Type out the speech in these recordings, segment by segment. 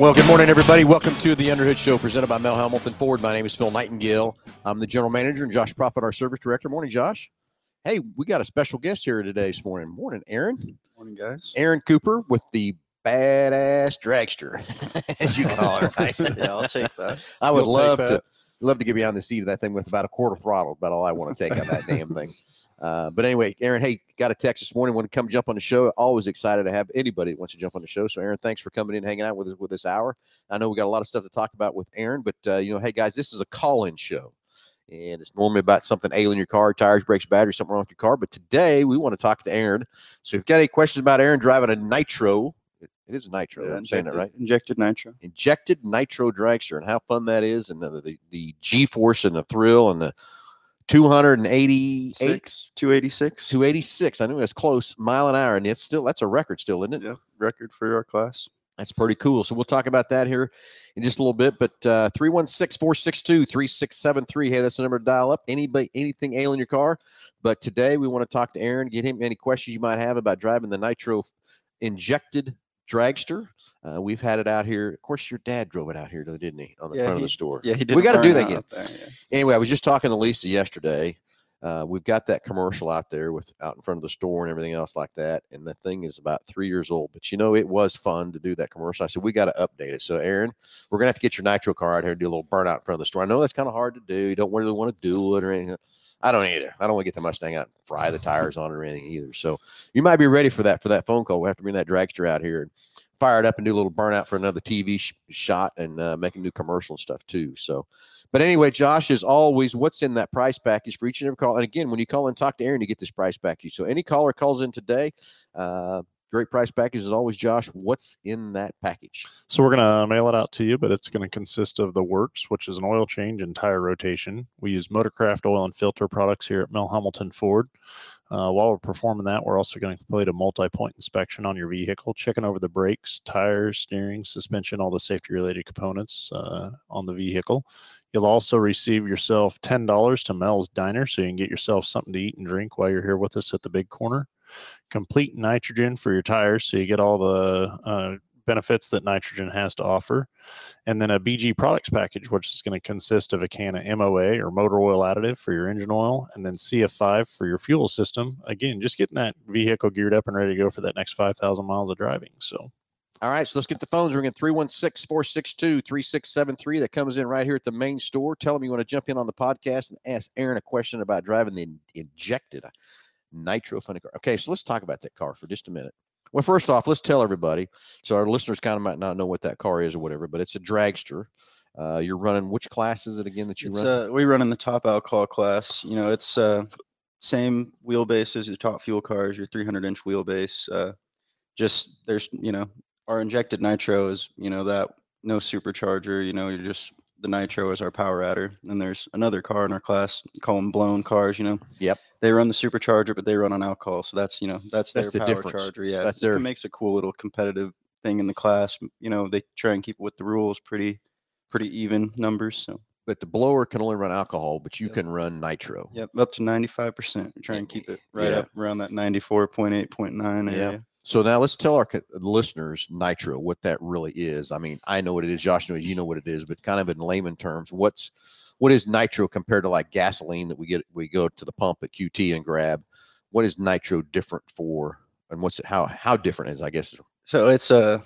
Well, good morning, everybody. Welcome to the Underhood Show presented by Mel Hambelton Ford. My name is Phil Nightingale. I'm the general manager and Josh Profit, our service director. Morning, Josh. Hey, we got a special guest here today this morning. Morning, Aaron. Morning, guys. Aaron Cooper with the badass dragster, as you call her. Right? Yeah, I'll take that. I would You'll love to love to get behind the seat of that thing with about a quarter throttle. About all I want to take on that damn thing. Uh, but anyway, Aaron, hey, got a text this morning. Want to come jump on the show? Always excited to have anybody that wants to jump on the show. So, Aaron, thanks for coming in, and hanging out with us with this hour. I know we got a lot of stuff to talk about with Aaron, but uh, you know, hey guys, this is a call-in show, and it's normally about something ailing your car, tires, brakes, battery, something wrong with your car. But today we want to talk to Aaron. So, if you've got any questions about Aaron driving a nitro, it, is a nitro. Yeah, I'm saying that right Injected nitro. injected nitro dragster and how fun that is and the the, the g force and the thrill and the 288 Six, 286. 286 i knew it was close. Mile an hour and it's still that's a record still isn't it? Yeah, record for our class. that's pretty cool. So we'll talk about that here in just a little bit but uh 316-462-3673 hey that's the number to dial up. Anybody anything ailing your car? But today we want to talk to aaron get him any questions you might have about driving the nitro injected dragster uh, we've had it out here of course your dad drove it out here didn't he on the Yeah, front of the store Yeah, he did. We gotta do that again. there, yeah. anyway, I was just talking to Lisa yesterday. Uh, we've got that commercial out there with out in front of the store and everything else like that. And the thing is about three years old, but you know, it was fun to do that commercial. I said, we got to update it. So, Aaron, we're going to have to get your nitro car out here and do a little burnout in front of the store. I know that's kind of hard to do. You don't really want to do it or anything. I don't either. I don't want to get the Mustang out and fry the tires on or anything either. So, you might be ready for that for that phone call. We have to bring that dragster out here and fire it up and do a little burnout for another TV sh- shot and uh, make a new commercial and stuff too. So, but anyway, Josh, as always, what's in that price package for each and every call? And again, when you call and talk to Aaron, you get this price package. So any caller calls in today, uh, great price package as always. Josh, what's in that package? So we're gonna mail it out to you, but it's gonna consist of the works, which is an oil change and tire rotation. We use Motorcraft oil and filter products here at Mel Hambelton Ford. Uh, while we're performing that, we're also going to complete a multi-point inspection on your vehicle, checking over the brakes, tires, steering, suspension, all the safety-related components uh, on the vehicle. You'll also receive yourself ten dollars to Mel's Diner, so you can get yourself something to eat and drink while you're here with us at the Big Corner. Complete nitrogen for your tires, so you get all the uh, benefits that nitrogen has to offer. And then a BG products package, which is going to consist of a can of MOA or motor oil additive for your engine oil, and then CF5 for your fuel system. Again, just getting that vehicle geared up and ready to go for that next 5,000 miles of driving. So, All right, so let's get the phones ringing 316 462 3673. That comes in right here at the main store. Tell them you want to jump in on the podcast and ask Aaron a question about driving the in- injected nitro funny car. Okay, so let's talk about that car for just a minute. Well, first off, let's tell everybody. So our listeners kind of might not know what that car is or whatever, but it's a dragster. Uh, you're running which class is it again that you It's run? uh, we run in the top alcohol class. You know, it's uh, same wheelbase as your top fuel cars, your 300 inch wheelbase. Uh, just there's you know our injected nitro is you know that no supercharger. You know, you're just the nitro is our power adder. And there's another car in our class, call them blown cars. You know. Yep. They run the supercharger, but they run on alcohol. So that's you know that's, That's the their power difference. charger. Yeah, That's it their- makes a cool little competitive thing in the class. You know, they try and keep it with the rules pretty pretty even numbers. So but the blower can only run alcohol, but you Yep. can run nitro. Yep, up to ninety-five percent. Try and keep it right Yeah. up around that ninety-four point eight point nine Yeah. area. So now let's tell our listeners nitro what that really is. I mean, I know what it is. Josh knows you know what it is, but kind of in layman terms, what's what is nitro compared to like gasoline that we get we go to the pump at QT and grab? What is nitro different for, and what's it how how different is I guess So it's a,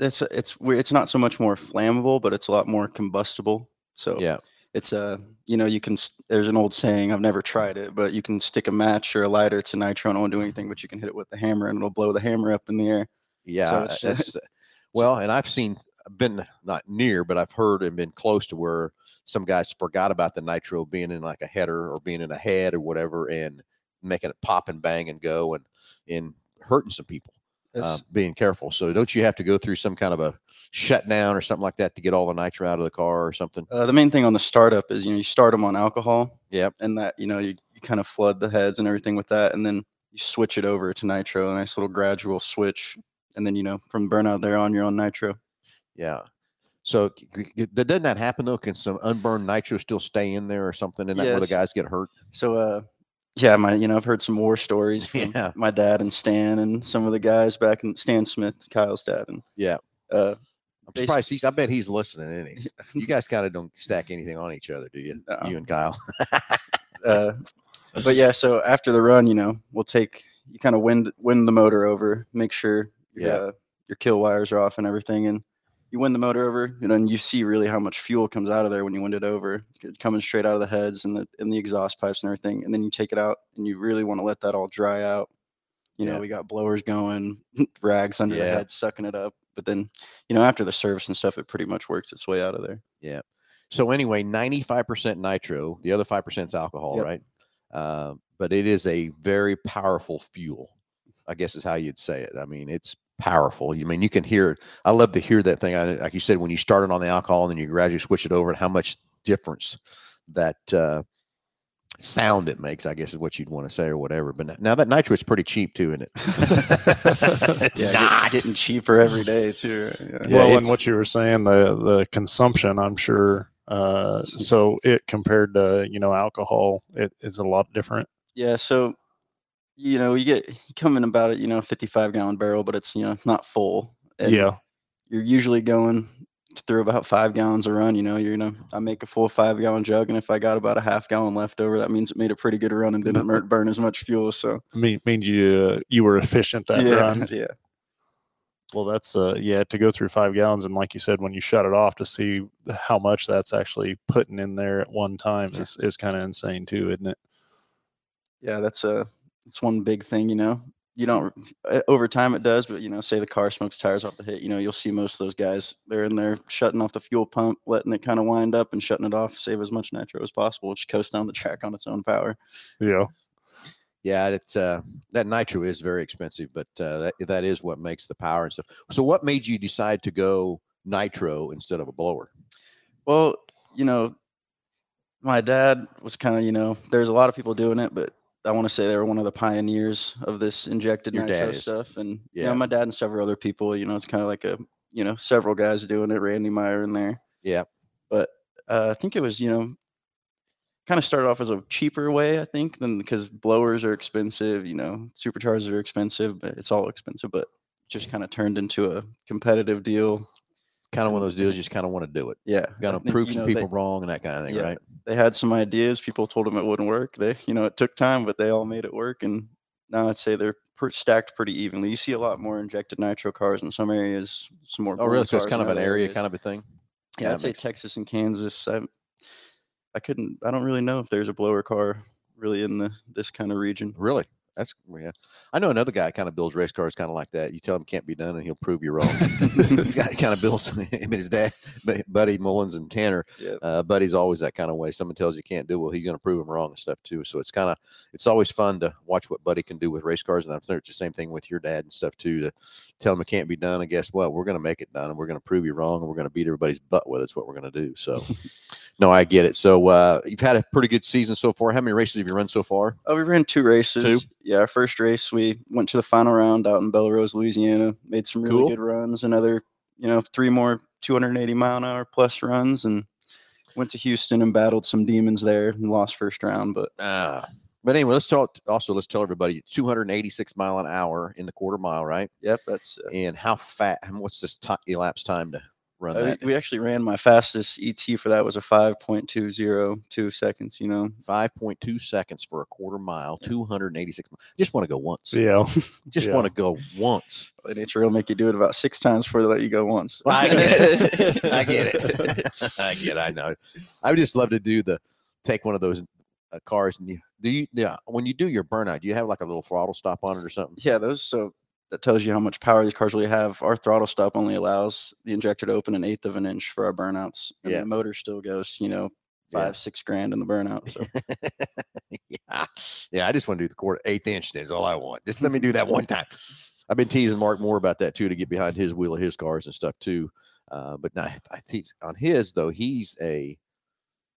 it's a, it's it's not so much more flammable, but it's a lot more combustible. So yeah it's a you know you can there's an old saying I've never tried it, but you can stick a match or a lighter to nitro and it won't do anything, but you can hit it with the hammer and it'll blow the hammer up in the air. yeah it's that's- well, and I've seen been not near, but I've heard and been close to where some guys forgot about the nitro being in like a header or being in a head or whatever and making it pop and bang and go and and hurting some people. Uh, being careful. So don't you have to go through some kind of a shutdown or something like that to get all the nitro out of the car or something? uh, the main thing on the startup is you know you start them on alcohol. Yep. and that you know you, you kind of flood the heads and everything with that and then you switch it over to nitro a nice little gradual switch and then you know from burnout there on you're on nitro Yeah. So doesn't that happen though? Can some unburned nitro still stay in there or something? And that where the guys get hurt? so uh yeah my you know i've heard some war stories from Yeah. my dad and stan and some of the guys back in stan smith kyle's dad and Yeah. uh I'm surprised he's. I bet he's listening. He? You guys kind of don't stack anything on each other, do you? No. You and Kyle. uh, but yeah, so after the run, you know, we'll take you kind of wind wind the motor over, make sure your, Yeah. uh, your kill wires are off and everything, and you wind the motor over, and then you see really how much fuel comes out of there when you wind it over, coming straight out of the heads and the and the exhaust pipes and everything, and then you take it out, and you really want to let that all dry out. You know, Yeah. we got blowers going, rags under the head sucking it up, but then you know after the service and stuff, it pretty much works its way out of there. Yeah. So anyway, 95% nitro. The other five percent is alcohol, Yep. right? Uh, but it is a very powerful fuel. I guess is how you'd say it. I mean, it's powerful. You mean you can hear it. I love to hear that thing. I, like you said, when you started on the alcohol and then you gradually switch it over, and how much difference that uh, sound it makes. I guess is what you'd want to say or whatever. But n- now that nitro is pretty cheap too, isn't it? Yeah, get- Not. getting cheaper every day too. Yeah. Yeah, well, and what you were saying, the the consumption, I'm sure. Uh, so it compared to you know alcohol, it is a lot different. Yeah, so you know, you get you come in about it, you know, 55 gallon barrel, but it's you know not full. and yeah, you're usually going through about five gallons a run. You know, you're gonna I make a full five gallon jug, and if I got about a half gallon left over, that means it made a pretty good run and didn't mer- burn as much fuel. So I mean, means you uh, you were efficient that yeah, run. yeah, Well, that's uh yeah to go through five gallons, and like you said, when you shut it off to see how much that's actually putting in there at one time is is kind of insane too, isn't it? yeah. That's a that's one big thing. You know, you don't uh, over time it does, but you know, say the car smokes tires off the hit. You know, you'll see most of those guys they're in there shutting off the fuel pump, letting it kind of wind up and shutting it off, save as much nitro as possible, which coast down the track on its own power. Yeah. Yeah, it's uh, that nitro is very expensive, but uh, that that is what makes the power and stuff. So, what made you decide to go nitro instead of a blower? Well, you know, my dad was kind of, you know, there's a lot of people doing it, but I want to say they were one of the pioneers of this injected Your nitro stuff. And yeah, Yeah. my dad and several other people, you know, it's kind of like a, you know, several guys doing it, Randy Meyer in there. Yeah. But uh, I think it was, you know, kind of started off as a cheaper way, I think, than because blowers are expensive, you know, superchargers are expensive, but it's all expensive, but just kind of turned into a competitive deal. Kind of one of those deals. You just kind of want to do it. Yeah. Got to prove some know, they- people wrong and that kind of thing, Yeah. right? they had some ideas. People told them it wouldn't work. They, you know, it took time, but they all made it work. And now I'd say they're per- stacked pretty evenly. You see a lot more injected nitro cars in some areas, some more. Oh, really? So it's kind of an area areas. kind of a thing. Yeah, that I'd say Texas and Kansas. I, I couldn't. I don't really know if there's a blower car really in the this kind of region. Really? That's yeah. I know another guy kind of builds race cars kind of like that. You tell him can't be done, and he'll prove you wrong. this guy kind of builds him and his dad, Buddy Mullins and Tanner. Yeah. Uh, Buddy's always that kind of way. Someone tells you can't do it, well, he's going to prove him wrong and stuff too. So it's kind of it's always fun to watch what Buddy can do with race cars, and I'm sure it's the same thing with your dad and stuff too. To tell him it can't be done, and guess what? We're going to make it done, and we're going to prove you wrong, and we're going to beat everybody's butt with. It's what we're going to do. So, no, I get it. So uh, you've had a pretty good season so far. How many races have you run so far? Oh, we ran two races. Two? Yeah, our first race we went to the final round out in Belle Rose, Louisiana. Made some really Cool. good runs. Another, you know, three more 280 mile an hour plus runs, and went to Houston and battled some demons there and lost first round. But Ah. But anyway, let's talk. Also, let's tell everybody 286 mile an hour in the quarter mile, right? yep, that's. Uh, And how fat? and What's this ti elapsed time to run uh, that? we actually ran my fastest ET for that was a 5.202 seconds. You know, 5.2 seconds for a quarter mile, 286. mi- Just want to go once. Yeah. Just yeah. want to go once. the nature will make you do it about six times before they let you go once. I get it. I get it. I get it. I know. I would just love to do the take one of those uh, cars and you do you yeah when you do your burnout do you have like a little throttle stop on it or something Yeah, those so that tells you how much power these cars really have. Our throttle stop only allows the injector to open an eighth of an inch for our burnouts. And Yeah. the motor still goes, you know, Yeah. five, six grand in the burnout. So yeah, yeah. I just want to do the quarter eighth inch. That's all I want. Just let me do that one time. I've been teasing Mark more about that too to get behind his wheel of his cars and stuff too. Uh, but not, I think on his though, he's a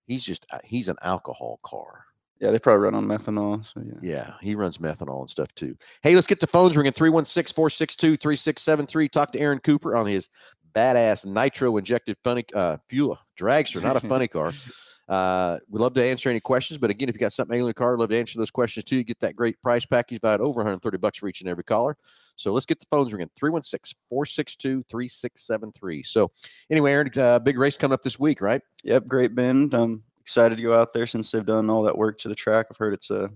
he's just uh, he's an alcohol car. Yeah, they probably run on methanol. So yeah. Yeah, he runs methanol and stuff too. Hey, let's get the phones ringing 316 462 3673. Talk to Aaron Cooper on his badass nitro injected funny uh, fuel dragster, not a funny car. Uh, we love to answer any questions, but again, if you got something alien car, love to answer those questions too. You get that great price package about over 130 bucks for each and every caller. So let's get the phones ringing 316 462 3673. So, anyway, Aaron, uh, big race coming up this week, right? Yep, Great Bend. I'm excited to go out there since they've done all that work to the track. I've heard it's a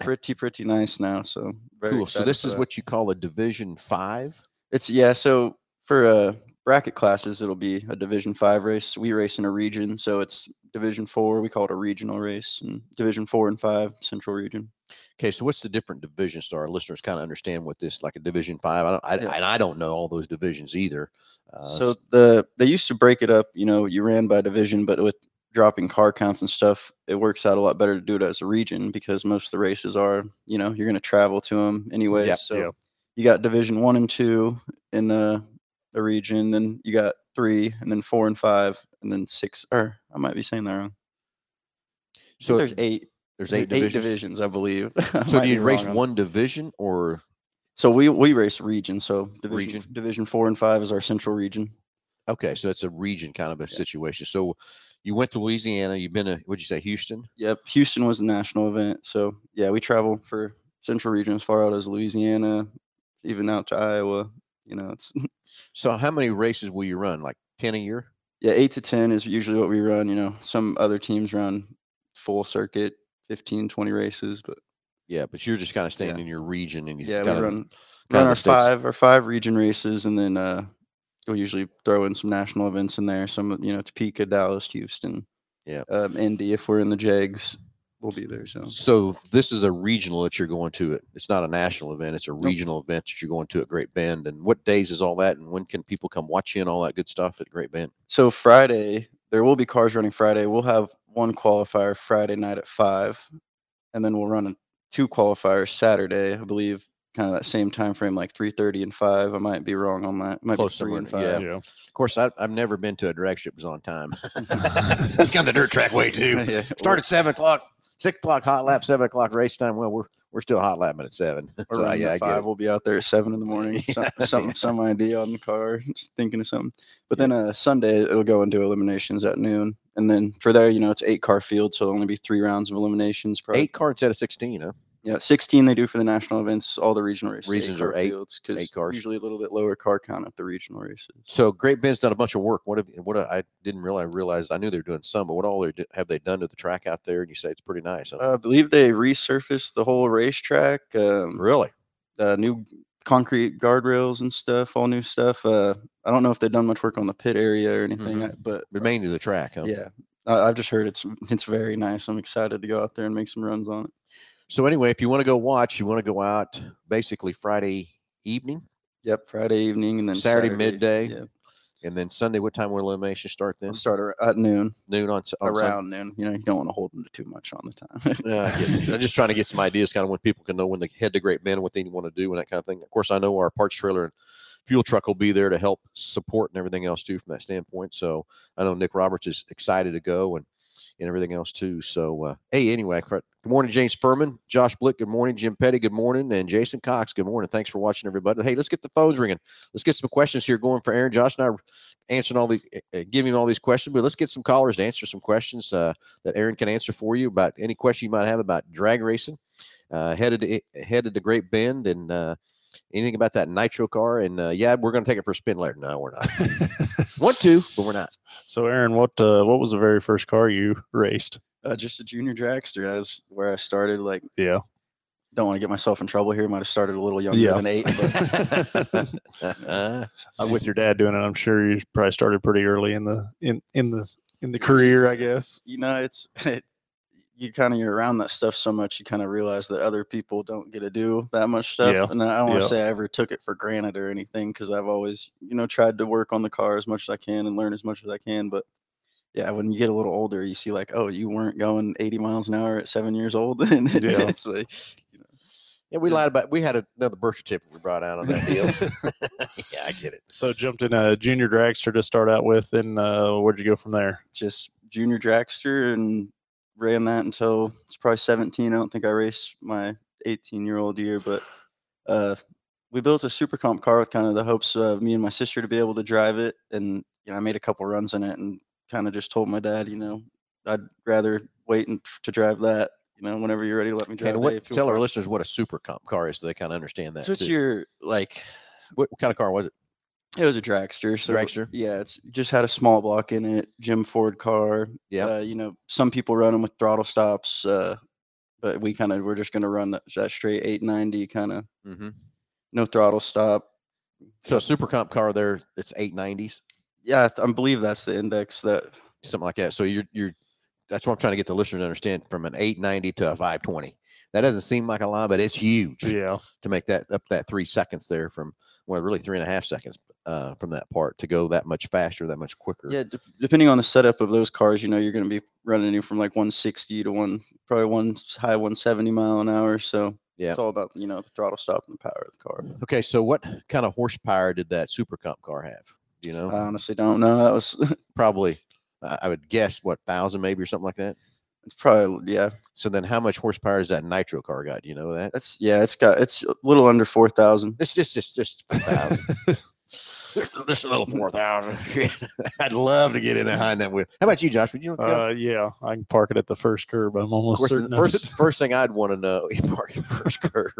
pretty pretty nice now. So very cool. So, this is that. what you call a Division Five. It's yeah. So for uh, bracket classes, it'll be a Division Five race. We race in a region, so it's Division Four. We call it a regional race, and Division Four and Five Central Region. Okay, so what's the different divisions so our listeners kind of understand what this like a Division Five? I don't, I, Yeah. and I don't know all those divisions either. Uh, so the they used to break it up. You know, you ran by division, but with dropping car counts and stuff, it works out a lot better to do it as a region because most of the races are, you know, you're going to travel to them anyway. So yeah. you got Division One and Two in the the region, then you got three, and then four and five, and then six. Or I might be saying that wrong. so there's eight. there's eight, eight divisions. divisions, I believe. I So do you race on- one division or So we we race region. So division Region. division four and five is our central region. okay? So it's a region kind of a Yeah. situation. So you went to Louisiana. You've been to what'd you say, Houston? Yep, Houston was the national event. So yeah, we travel for central region as far out as Louisiana, even out to Iowa. You know, it's So how many races will you run? Like ten a year? yeah, eight to ten is usually what we run. You know, some other teams run full circuit, 15, 20 races, but Yeah, but you're just kind of staying Yeah. in your region and you yeah, kind we of run run our five our five region races, and then uh, we'll usually throw in some national events in there. Some you know, Topeka, Dallas, Houston, Yeah. um, Indy. If we're in the Jags, we'll be there. So So this is a regional that you're going to. It. It's not a national event. It's a regional event that you're going to at Great Bend. And what days is all that? And when can people come watch you and all that good stuff at Great Bend? So Friday, there will be cars running Friday. We'll have one qualifier Friday night at five, and then we'll run a- two qualifiers Saturday, I believe, kind of that same time frame, like three thirty and five. I might be wrong on that. It might Close be three and five. yeah. Yeah. Of course, I, I've never been to a drag strip that was on time. That's kind of the dirt track way too. Yeah, Start at seven o'clock, six o'clock hot lap, seven o'clock race time. Well, we're we're still hot lapping at seven. We're so running yeah, at I get five. it. We'll be out there at seven in the morning. Some, some some idea on the car. Just thinking of something. But then uh, Sunday it'll go into eliminations at noon, and then for there, you know, it's eight car field, so it'll only be three rounds of eliminations. Probably. Eight car instead of sixteen, huh? Yeah, 16 they do for the national events. All the regional races. Regions are eight- because eight cars. usually a little bit lower car count at the regional races. So Great Bend's done a bunch of work. What have what I didn't realize realize I knew they were doing some, but what all have they done to the track out there? And you say it's pretty nice. Huh? Uh, I believe they resurfaced the whole racetrack. Um, really? uh, new concrete guardrails and stuff, all new stuff. Uh, I don't know if they've done much work on the pit area or anything, Mhm. I- but But mainly the track, huh? yeah, I I've just heard it's it's very nice. I'm excited to go out there and make some runs on it. So anyway, if you want to go watch, you want to go out basically Friday evening, Yep, Friday evening and then Saturday midday. Yeah, and then Sunday. What time will elimination start then? we'll start at noon, Noon on, on around noon. You know, you don't want to hold them to too much on the time. Yeah, I'm just trying to get some ideas, kind of when people can know when they head to Great Bend, what they want to do, and that kind of thing. Of course, I know our parts trailer and fuel truck will be there to help support and everything else too, from that standpoint. So I know Nick Roberts is excited to go and and everything else too. So uh, hey, anyway, good morning, James Furman, Josh Blick, good morning, Jim Petty, good morning, and Jason Cox, good morning. Thanks for watching, everybody. Hey, let's get the phones ringing. Let's get some questions here going for Aaron. Josh and I are answering all these, uh, giving all these questions, but let's get some callers to answer some questions uh, that Aaron can answer for you about any question you might have about drag racing. Uh, headed to, headed to Great Bend and uh, anything about that nitro car. And uh, yeah, we're going to take it for a spin later. No, we're not. Want to, but we're not. so, Aaron, what uh, what was the very first car you raced? uh, just a junior dragster. That's where I started. Like, Yeah. don't want to get myself in trouble here. Might have started a little younger Yeah. than eight. But Uh, with your dad doing it, I'm sure you probably started pretty early in the in in the in the career, I guess. you know, it's you kind of you're around that stuff so much, you kind of realize that other people don't get to do that much stuff. Yeah. And I don't want to Yeah. say I ever took it for granted or anything because I've always, you know, tried to work on the car as much as I can and learn as much as I can. But yeah, when you get a little older, you see like, oh, you weren't going 80 miles an hour at seven years old, and it- Yeah. it's like, yeah, we lied about. We had another birth certificate we brought out on that deal. yeah, I get it. So jumped in a junior dragster to start out with, and uh, where'd you go from there? just junior dragster and ran that until it's probably 17. I don't think I raced my 18 year old year, but uh, we built a super comp car with kind of the hopes of me and my sister to be able to drive it. And you know, I made a couple runs in it and kind of just told my dad, you know, I'd rather wait and, to drive that. You know, whenever you're ready, to let me drive. And what, tell our listeners what a super comp car is so they kind of understand that. So it's too. your like what, what kind of car was it? It was a dragster. So Dragster? Yeah, it's just had a small block in it. Jim Ford car. Yeah. Uh, you know, some people run them with throttle stops, uh, but we kind of we're just gonna run that, that straight 890 kind of Mm-hmm. no throttle stop. So a super comp car there, it's 890s, Yeah, I, th- I believe that's the index that. something like that. So you're, you're, that's what I'm trying to get the listener to understand from an 890 to a 520. That doesn't seem like a lot, but it's huge Yeah. to make that up that three seconds there from, well, really three and a half seconds uh, from that part to go that much faster, that much quicker. Yeah, de- depending on the setup of those cars, you know, you're going to be running from like 160 to one, probably one high 170 mile an hour. So Yeah. it's all about you know the throttle stop and the power of the car. Okay. So what kind of horsepower did that super comp car have? Do you know? I honestly don't know. That was Probably, I would guess, what, thousand maybe or something like that? it's probably yeah. So then how much horsepower does that nitro car got? Do you know that? That's yeah. It's got it's a little under 4,000. It's just, just, just thousand. Just, just a little four thousand. I'd love to get in behind that with. How about you, Josh? Would you? look it up? Uh, yeah. I can park it at the first curb. I'm almost course, certain. the of first first thing I'd want to know, park parking first curb,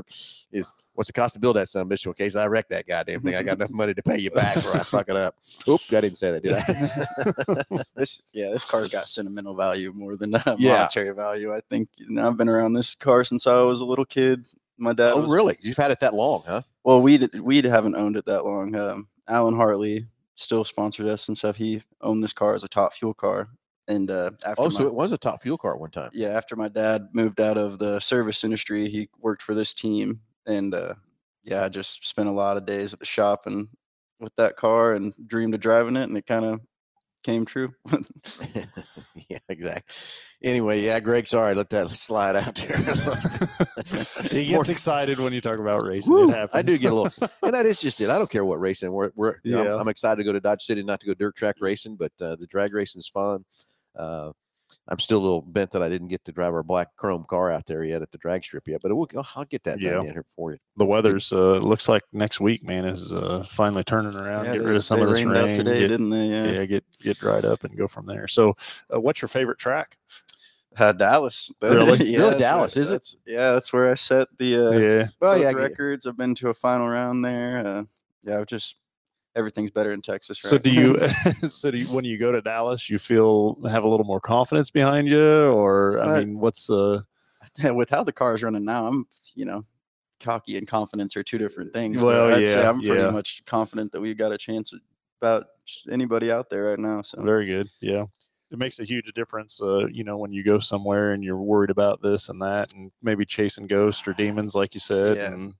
is what's the cost to build that son of a bitch in case I wreck that goddamn thing. I got enough money to pay you back, or I fuck it up. Oop, I didn't say that, did I? This yeah, this car's got sentimental value more than uh, Yeah. monetary value. I think you know, I've been around this car since I was a little kid. My dad. oh, was, really? You've had it that long, huh? Well, we we haven't owned it that long. Um, Alan Hartley still sponsored us and stuff. He owned this car as a top fuel car, and uh, after Oh, my, so it was a top fuel car one time. yeah, after my dad moved out of the service industry, he worked for this team, and uh, yeah, I just spent a lot of days at the shop and with that car and dreamed of driving it, and it kind of came true. yeah, exactly. Anyway, yeah, Greg, sorry, let that slide out there. he More- gets excited when you talk about racing. Woo, it happens. I do get a little, and that is just it. I don't care what racing. We're, we're know, I'm- I'm, excited to go to Dodge City, not to go dirt track racing, but uh, the drag racing is fun. Uh, I'm still a little bent that I didn't get to drive our black chrome car out there yet at the drag strip yet, but we'll, I'll, I'll get that Yeah. done in here for you. the weather's uh, looks like next week, man, is uh, finally turning around. Yeah, get they- rid of some they of this rained rain. out today, get, didn't they? Yeah. yeah, get get dried up and go from there. So, uh, what's your favorite track? Uh, Dallas. Really? yeah, Really, that's where- Dallas, is it? that's- Yeah, that's where I set the uh, yeah, Well, yeah, records. I've been to a final round there. Uh, yeah, I've just everything's better in Texas. Right? So do you? so do you, when you go to Dallas, you feel have a little more confidence behind you, or I mean, what's uh? with how the car is running now, I'm you know cocky and confidence are two different things. Well, I'd say yeah, I'm pretty yeah. much confident that we've got a chance about anybody out there right now. So Very good. Yeah. It makes a huge difference, uh, you know, when you go somewhere and you're worried about this and that, and maybe chasing ghosts or demons, like you said. Yeah. And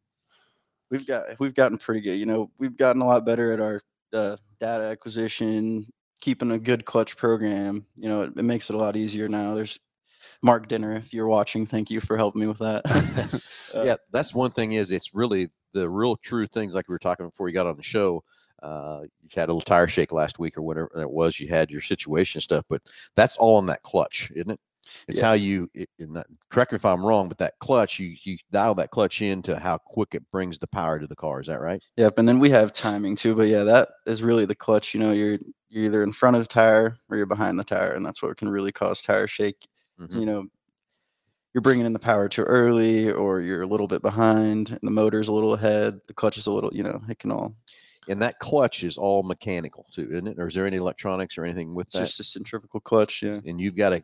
we've got we've gotten pretty good. You know, we've gotten a lot better at our uh, data acquisition, keeping a good clutch program. You know, it, it makes it a lot easier now. There's Mark Dinner, if you're watching, thank you for helping me with that. Uh, yeah, that's one thing is it's really the real true things like we were talking before you got on the show. Uh, you had a little tire shake last week or whatever it was. You had your situation stuff, but that's all in that clutch, isn't it? It's Yeah. how you. It, in correct me if I'm wrong, but that clutch, you you dial that clutch into how quick it brings the power to the car. Is that right? Yep, and then we have timing too. But yeah, that is really the clutch. You know, you're you're either in front of the tire or you're behind the tire, and that's what can really cause tire shake. Mhm. So, you know, you're bringing in the power too early, or you're a little bit behind, and the motor's a little ahead. The clutch is a little, you know, it can all. And that clutch is all mechanical too, isn't it? Or is there any electronics or anything with It's that? just a centrifugal clutch. Yeah. and you've got to.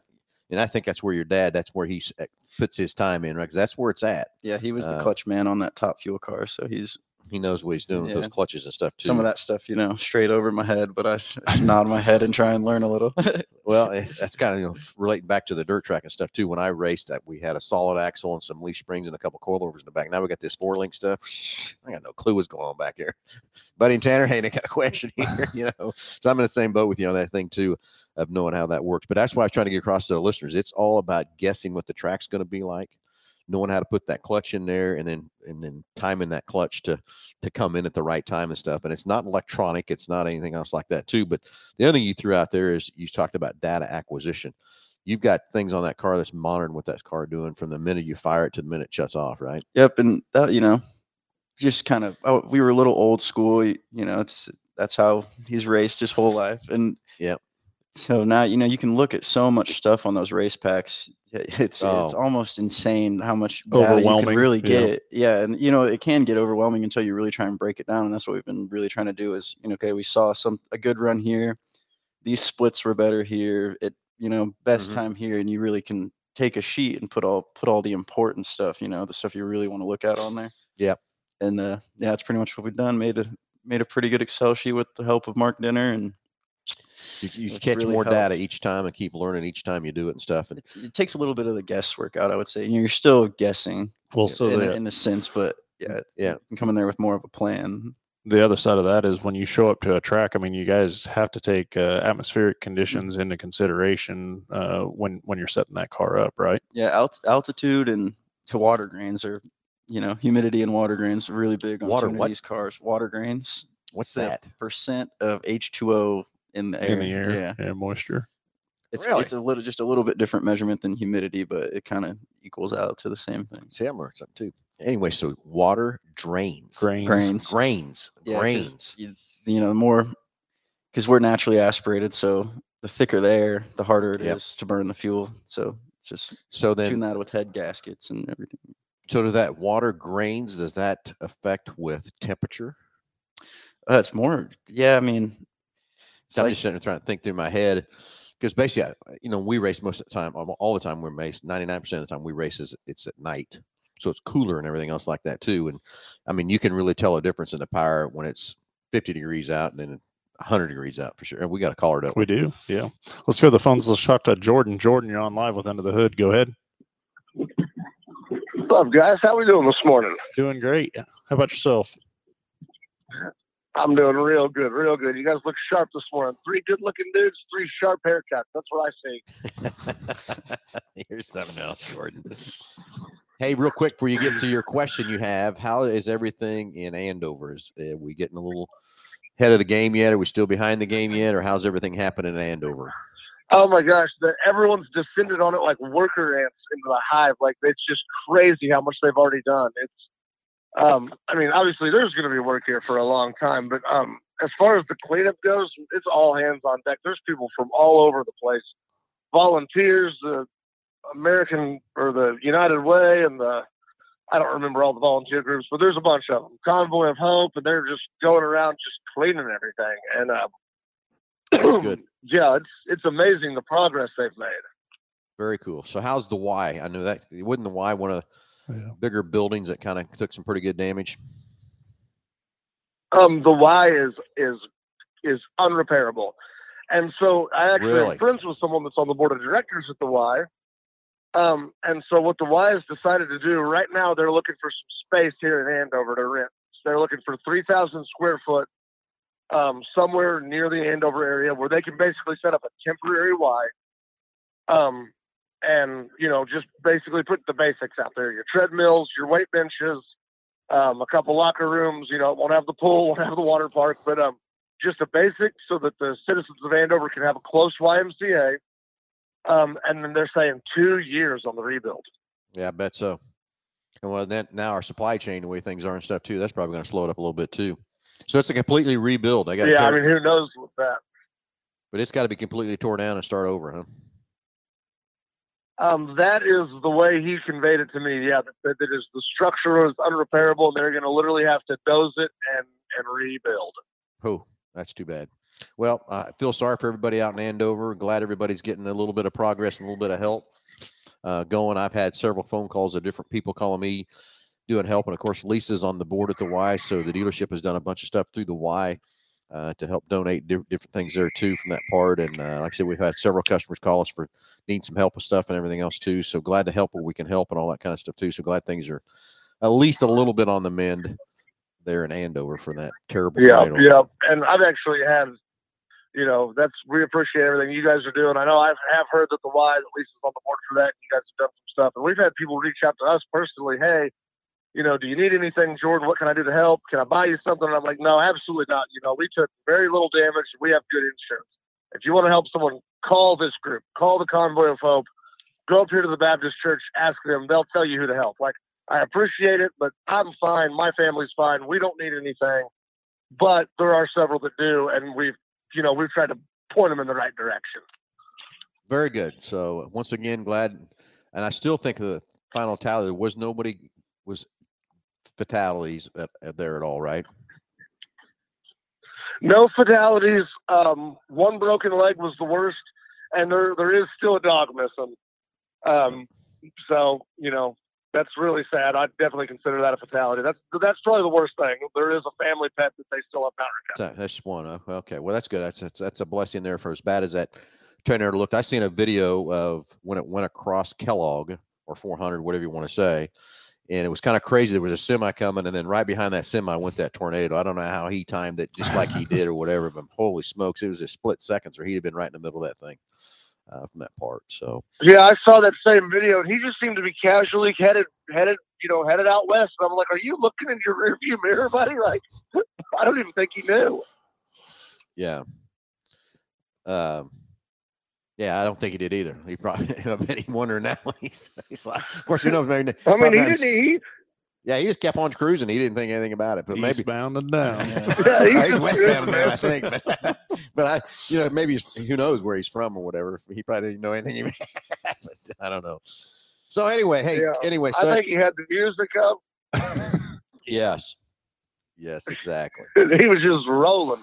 And I think that's where your dad. That's where he eh, puts his time in, right? 'Cause that's where it's at. Yeah, he was the Uh, clutch man on that top fuel car, so he's He knows what he's doing with those clutches and stuff too. some of that stuff, you know, straight over my head. But I nod my head and try and learn a little. Well, that's kind of you know, relating back to the dirt track and stuff too. When I raced, that we had a solid axle and some leaf springs and a couple coilovers in the back. Now we got this four link stuff. I got no clue what's going on back here. Buddy and Tanner, hey, I got a question here, you know. So I'm in the same boat with you on that thing too, of knowing how that works. But that's why I was trying to get across to the listeners. It's all about guessing what the track's going to be like, knowing how to put that clutch in there, and then and then timing that clutch to to come in at the right time and stuff. And it's not electronic. It's not anything else like that too. But the other thing you threw out there is you talked about data acquisition. You've got things on that car that's monitoring what that car doing from the minute you fire it to the minute it shuts off, right? Yep, and that you know, just kind of oh, we were a little old school. You know, it's that's how he's raced his whole life, and yeah. So now you know you can look at so much stuff on those race packs. It's it's Oh. almost insane how much data you can really get. Yeah, and you know it can get overwhelming until you really try and break it down. And that's what we've been really trying to do. Is you know okay we saw some a good run here, these splits were better here. It you know best Mhm. time here, and you really can take a sheet and put all put all the important stuff. You know the stuff you really want to look at on there. Yeah, And uh, yeah, that's pretty much what we've done. Made a made a pretty good Excel sheet with the help of Mark Dinner and You, you catch really more data each time and keep learning each time you do it and stuff. And it's, it takes a little bit of the guesswork out, I would say. And you're still guessing Well, so in, a, the, in a sense, but yeah, Yeah. you can come in there with more of a plan. the other side of that is when you show up to a track. I mean, you guys have to take uh, atmospheric conditions into consideration uh, when when you're setting that car up, right? Yeah, alt- altitude and to water grains are, you know, humidity and water grains are really big on Water some these cars. Water grains, what's the that? percent of H2O in the air. In the air, Yeah, and moisture. it's Really? it's a little just a little bit different measurement than humidity, but it kind of equals out to the same thing. See, I learned something too. Anyway, so water drains. Grains. Grains. Grains. Yeah, 'cause grains. You, you know, the more because we're naturally aspirated, so the thicker the air, the harder it is Yep. to burn the fuel. So it's just So tune that with head gaskets and everything. so do that water grains, does that affect with temperature? Uh, it's more, yeah. I mean, So I'm just sitting there trying to think through my head because basically, I, you know, we race most of the time, all all the time we're race. 99% of the time we race is it's at night. So it's cooler and everything else like that too. And I mean, you can really tell a difference in the power when it's 50 degrees out and then 100 degrees out for sure. And we got a caller, don't we? We do, yeah. Let's go to the phones. Let's talk to Jordan. Jordan, you're on live with Under the Hood. Go ahead. What's up, guys? How we doing this morning? Doing great. How about yourself? I'm doing real good, real good. You guys look sharp this morning. Three good-looking dudes, three sharp haircuts. That's what I see. Here's something else, Jordan. Hey, real quick before you get to your question you have, how is everything in Andover? Is uh, we getting a little ahead of the game yet? Are we still behind the game yet? Or how's everything happening in Andover? Oh my gosh, the, everyone's descended on it like worker ants into the hive. Like it's just crazy how much they've already done. It's, um, I mean, obviously there's going to be work here for a long time, but um, as far as the cleanup goes, it's all hands on deck. There's people from all over the place, volunteers, the American or the United Way, and the I don't remember all the volunteer groups, but there's a bunch of them. Convoy of Hope, and they're just going around just cleaning everything. And uh, That's good. yeah, it's it's amazing the progress they've made. Very cool. So how's the Y? I know that you wouldn't the Y want of Yeah. bigger buildings that kind of took some pretty good damage. Um, the Y is is is unrepairable, and so I actually Really? am friends with someone that's on the board of directors at the Y. Um, and so what the Y has decided to do right now, they're looking for some space here in Andover to rent. So they're looking for three thousand square foot, um, somewhere near the Andover area where they can basically set up a temporary Y. Um, and you know, just basically put the basics out there: your treadmills, your weight benches, um, a couple locker rooms. You know, won't have the pool, won't have the water park, but um, just a basic so that the citizens of Andover can have a close YMCA. Um, and then they're saying two years on the rebuild. Yeah, I bet so. And well, then now our supply chain, the way things are and stuff too, that's probably going to slow it up a little bit too. So it's a completely rebuild. I got Yeah, I mean, who knows with that? but it's got to be completely tore down and start over, huh? Um, that is the way he conveyed it to me. Yeah, that, that is the structure is unrepairable, and they're going to literally have to doze it and and rebuild. Oh, that's too bad. Well, I feel sorry for everybody out in Andover. Glad everybody's getting a little bit of progress and a little bit of help uh, going. I've had several phone calls of different people calling me doing help, and of course, Lisa's on the board at the Y, so the dealership has done a bunch of stuff through the Y uh, to help donate diff- different things there too from that part. And uh, like I said, we've had several customers call us for needing some help with stuff and everything else too. So glad to help where we can help and all that kind of stuff too. So glad things are at least a little bit on the mend there in Andover for that terrible. Yeah, write-off. yeah. And I've actually had, you know, that's we appreciate everything you guys are doing. I know I have heard that the Y at least is on the board for that. And you guys have done some stuff, and we've had people reach out to us personally. Hey, you know, do you need anything, Jordan? What can I do to help? Can I buy you something? And I'm like, no, absolutely not. You know, we took very little damage. We have good insurance. If you want to help someone, call this group. Call the Convoy of Hope. Go up here to the Baptist Church. Ask them. They'll tell you who to help. Like. I appreciate it, but I'm fine. My family's fine. We don't need anything. But there are several that do, and we've, you know, we've tried to point them in the right direction. Very good. So once again, glad, and I still think the final tally there was nobody was fatalities at, at there at all, right? No fatalities. Um, one broken leg was the worst, and there there is still a dog missing. Um, so you know that's really sad. I'd definitely consider that a fatality. That's that's probably the worst thing. There is a family pet that they still have not recovered. That's just one. uh, Okay, well that's good. That's that's, that's a blessing there for as bad as that trainer looked. I seen a video of when it went across Kellogg or 400, whatever you want to say, and it was kind of crazy. There was a semi coming, and then right behind that semi went that tornado. I don't know how he timed it, just like he did or whatever. But holy smokes, it was a split seconds, or he'd have been right in the middle of that thing uh, from that part. So Yeah, I saw that same video, and he just seemed to be casually headed headed you know headed out west. And I'm like, are you looking in your rearview mirror, buddy? Like, I don't even think he knew. yeah. Um, yeah, I don't think he did either. He probably, I bet he wondering now. He's, he's like, of course, you know, maybe, I mean, he had- didn't. He Yeah, he just kept on cruising. He didn't think anything about it, but maybe bound and down. Yeah, he's he's westbound cruising, man, man. I think. But, but I, you know, maybe he's, who knows where he's from or whatever. He probably didn't know anything. Even, but I don't know. So anyway, hey, Yeah, anyway, I think he had the music up. yes, yes, exactly. he was just rolling.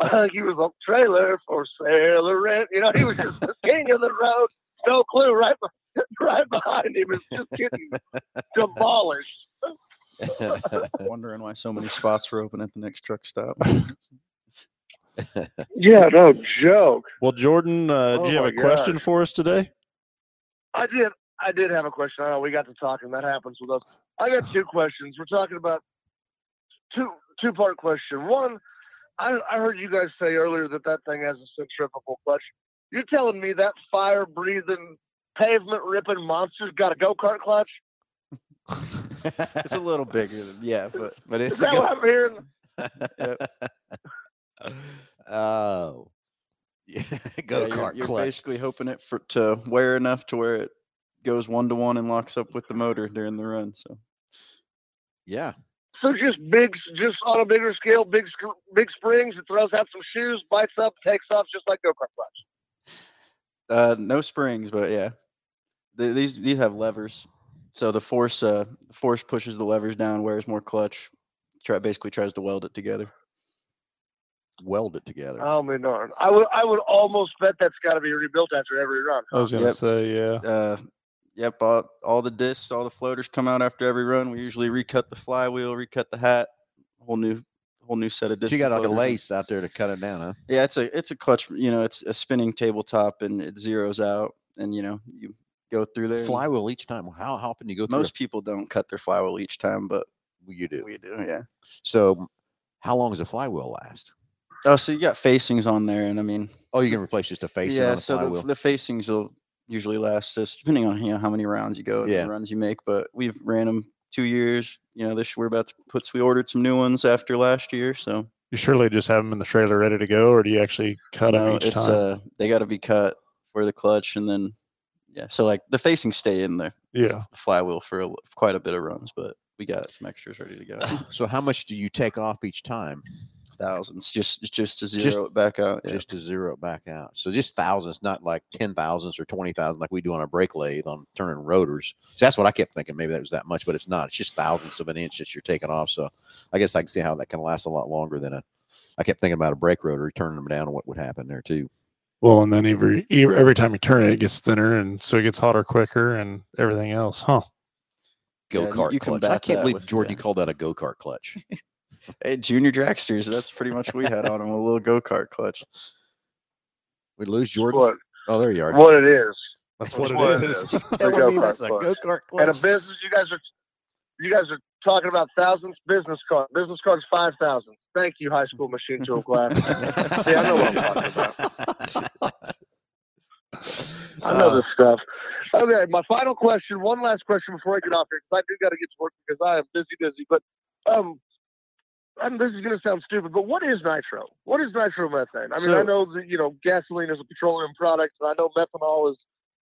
I think he was on trailer for sale or rent. You know, he was just the king of the road. No clue, right, right behind him is just getting demolished. Wondering why so many spots were open at the next truck stop. Yeah, no joke. Well, Jordan, uh, Oh do you have my a question for us today? I did. I did have a question. I know we got to talking. That happens with us. I got two questions. We're talking about two two part question. One, I, I heard you guys say earlier that that thing has a centrifugal clutch. You're telling me that fire breathing, pavement ripping monster's got a go kart clutch? it's a little bigger, than, yeah, but but it's Is that what I'm hearing? oh, yeah, yeah, go you're- you're, clutch. basically hoping it for to wear enough to where it goes one to one and locks up with the motor during the run. So Yeah, So just big, just on a bigger scale, big big springs. It throws out some shoes, bites up, takes off, just like go kart clutch. uh, no springs, but yeah, Th- these these have levers. So the force uh force pushes the levers down, wears more clutch. Try basically tries to weld it together. weld it together. Oh my darn! I would I would almost bet that's got to be rebuilt after every run. I was gonna Yep. say, yeah. Uh, yep, all, all the discs, all the floaters come out after every run. We usually recut the flywheel, recut the hat, whole new whole new set of discs. you got like floaters in. lace out there to cut it down, huh? Yeah, it's a it's a clutch. You know, it's a spinning tabletop and it zeroes out, and you know you go through there. Flywheel each time. How, how often do you go through? Most people don't cut their flywheel each time, but you do. we do. Yeah. So, how long does a flywheel last? Oh, so you got facings on there, and I mean, Oh, you can replace just a facing yeah. on a So flywheel. the, the facings will usually lasts us depending on you know how many rounds you go, and Yeah. the runs you make. But we've ran them two years. You know, this we're about to put. We ordered some new ones after last year, so You surely just have them in the trailer ready to go, or do you actually cut them no, each it's time? uh they got to be cut for the clutch, and then yeah. So like the facings stay in the yeah. flywheel for a, l- quite a bit of runs, but we got some extras ready to go. so, how much do you take off each time? Thousands, just just to zero Just- it back out. Yeah. just to zero it back out. So just thousands, not like ten thousands or twenty thousand like we do on a brake lathe on turning rotors. So that's what I kept thinking. Maybe that was that much, but it's not. It's just thousands of an inch that you're taking off. So I guess I can see how that can last a lot longer than a. I kept thinking about a brake rotor, turning them down, and what would happen there too. Well, and then every e- every time you turn it, it gets thinner, and so it gets hotter quicker, and everything else, huh? Go Yeah, kart you clutch. I can't believe with- Jordan, yeah. you called that a go kart clutch. Hey, junior dragsters. That's pretty much what we had on them. A little go kart clutch. we lose Jordan. What Oh, there you are. what it is. That's That's what what it it is. is. You telling me go-kart that's a clutch. go kart And a clutch? business, you guys are you guys are talking about thousands. Business card, business cards, five thousand. Thank you, high school machine tool class. See, I know what I'm talking about. I know Uh, this stuff. Okay, my final question. One last question before I get off here, because I do got to get to work because I am busy, busy. But um, and this is going to sound stupid, but what is nitro? What is nitromethane? I mean, I know that you know gasoline is a petroleum product, and I know methanol is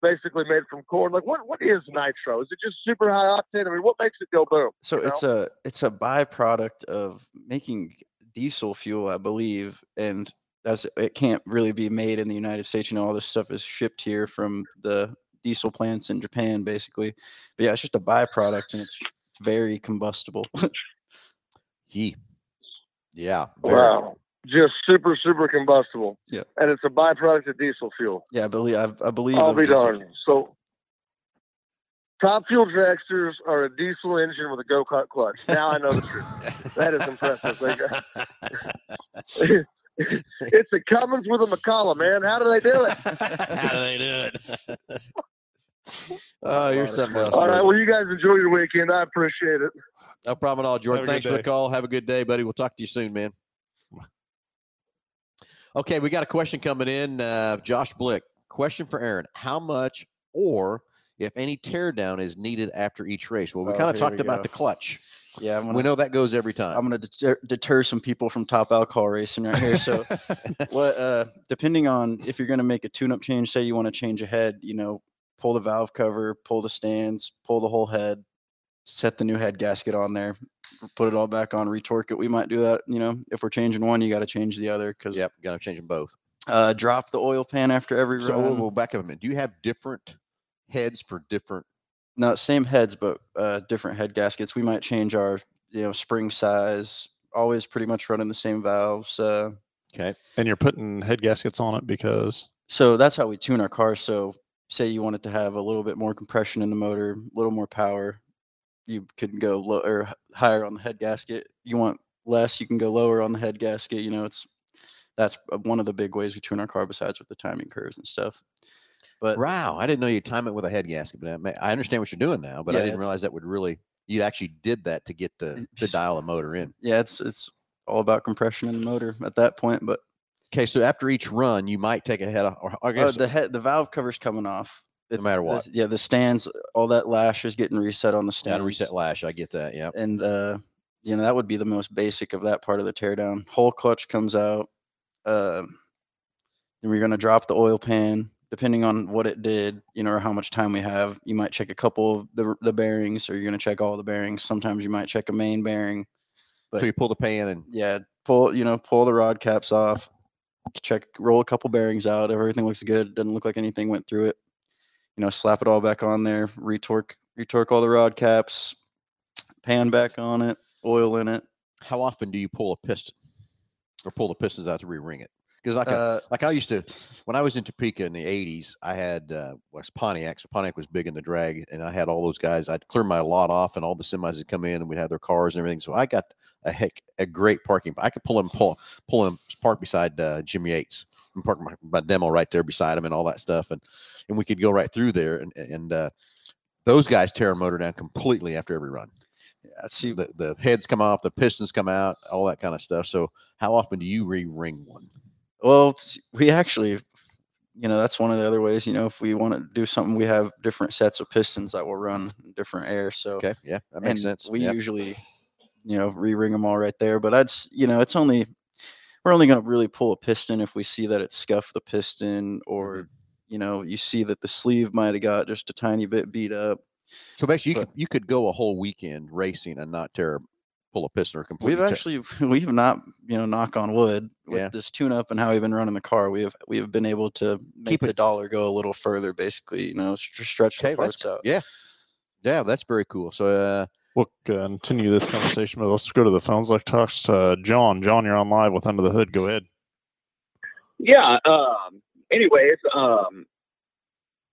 basically made from corn. Like, what what is nitro? Is it just super high octane? I mean, what makes it go boom? So you it's a it's a byproduct of making diesel fuel, I believe, and that's it can't really be made in the United States. You know, all this stuff is shipped here from the diesel plants in Japan, basically. But yeah, it's just a byproduct, and it's very combustible. He. Yeah. very. Wow. Just super, super combustible. Yeah. And it's a byproduct of diesel fuel. yeah, I believe I've, I believe. I'll be darned. So, top fuel dragsters are a diesel engine with a go kart clutch. Now I know the truth. That is impressive. It's a Cummins with a McCulloch, man. How do they do it? How do they do it? oh, you're Lot of something else. All right. Well, you guys enjoy your weekend. I appreciate it. No problem at all, Jordan. Have a good Thanks for the call. Have a good day, buddy. We'll talk to you soon, man. Okay, we got a question coming in. Uh, Josh Blick. Question for Aaron. How much or if any teardown is needed after each race? Well, we Oh, kind of talked about go. the clutch. Yeah, I'm We know that goes every time. I'm gonna deter, deter some people from top alcohol racing right here. So what uh depending on if you're going to make a tune up change say you want to change a head you know pull the valve cover pull the stands pull the whole head set the new head gasket on there put it all back on retorque it we might do that you know if we're changing one you got to change the other because yep, got to change them both. uh drop the oil pan after every So run we'll back up a minute. Do you have different heads for different? no same heads but uh different head gaskets we might change our you know spring size always pretty much running the same valves uh Okay. and you're putting head gaskets on it because So that's how we tune our cars. So say you want it to have a little bit more compression in the motor, a little more power, you could go low or higher on the head gasket. You want less, you can go lower on the head gasket. You know, it's that's uh, one of the big ways we tune our car besides with the timing curves and stuff. But Wow, I didn't know you time it with a head gasket, but I, understand what you're doing now. But I didn't realize that would really you actually did that to get the to dial a motor in. yeah, it's it's all about compression in the motor at that point. But Okay, so after each run, you might take a head off. Or I uh, guess the head, the valve cover's coming off. It's, matter what. yeah, the stands, all that lash is getting reset on the got stands. to reset lash. I get that. Yeah. and uh you know that would be the most basic of that part of the teardown whole clutch comes out um and we're going to drop the oil pan depending on what it did you know or how much time we have you might check a couple of the, the bearings or you're going to check all the bearings sometimes you might check a main bearing So you pull the pan and yeah pull you know pull the rod caps off check roll a couple bearings out if everything looks good doesn't look like anything went through it you know slap it all back on there retorque retorque all the rod caps pan back on it oil in it how often do you pull a piston or pull the pistons out to re-ring it? Because like Uh, like I used to when I was in Topeka in the '80s, I had uh, was Pontiac. So Pontiac was big in the drag, and I had all those guys. I'd clear my lot off, and all the semis would come in, and we'd have their cars and everything. So I got a heck a great parking. I could pull him pull pull him park beside uh, Jimmy Yates and park my, my demo right there beside him and all that stuff, and and we could go right through there, and and uh, those guys tear a motor down completely after every run. yeah, see The the heads come off, the pistons come out, all that kind of stuff. So how often do you re-ring one? well we actually you know that's one of the other ways you know if we want to do something we have different sets of pistons that will run different air so Okay, yeah, that makes sense. We Yep. usually, you know, re-ring them all right there. But that's you know, it's only we're only going to really pull a piston if we see that it scuffed the piston, or Mm-hmm. you know, you see that the sleeve might have got just a tiny bit beat up. So basically, you But- could you could go a whole weekend racing and not tear pull a piston or completely. We've actually we have not, you know, knock on wood with Yeah. this tune-up and how we've been running the car. We have we have been able to make Keep the dollar go a little further, basically. You know, stretch okay, the parts out. yeah, yeah, that's very cool. So uh, we'll continue this conversation, but let's go to the phones. Like talks to John. John, you're on live with Under the Hood. Go ahead. Yeah. Um, anyways, um,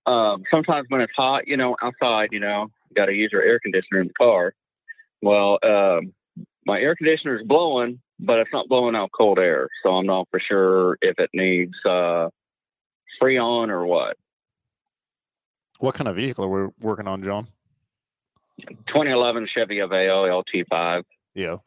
um, sometimes when it's hot, you know, outside, you know, got to use your air conditioner in the car. Well, um, my air conditioner is blowing, but it's not blowing out cold air, so I'm not for sure if it needs uh, Freon or what. What kind of vehicle are we working on, John? 2011 Chevy Aveo LT5. Yeah.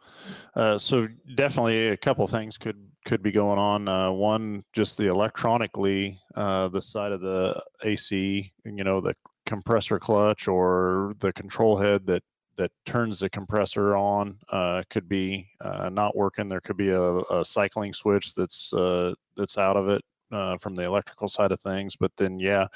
Uh, so definitely a couple things could could be going on. Uh, one, just the electronically, uh, the side of the AC, you know, the compressor clutch or the control head that that turns the compressor on uh, could be uh, not working. There could be a, a cycling switch that's uh, that's out of it. Uh, from the electrical side of things, but then yeah,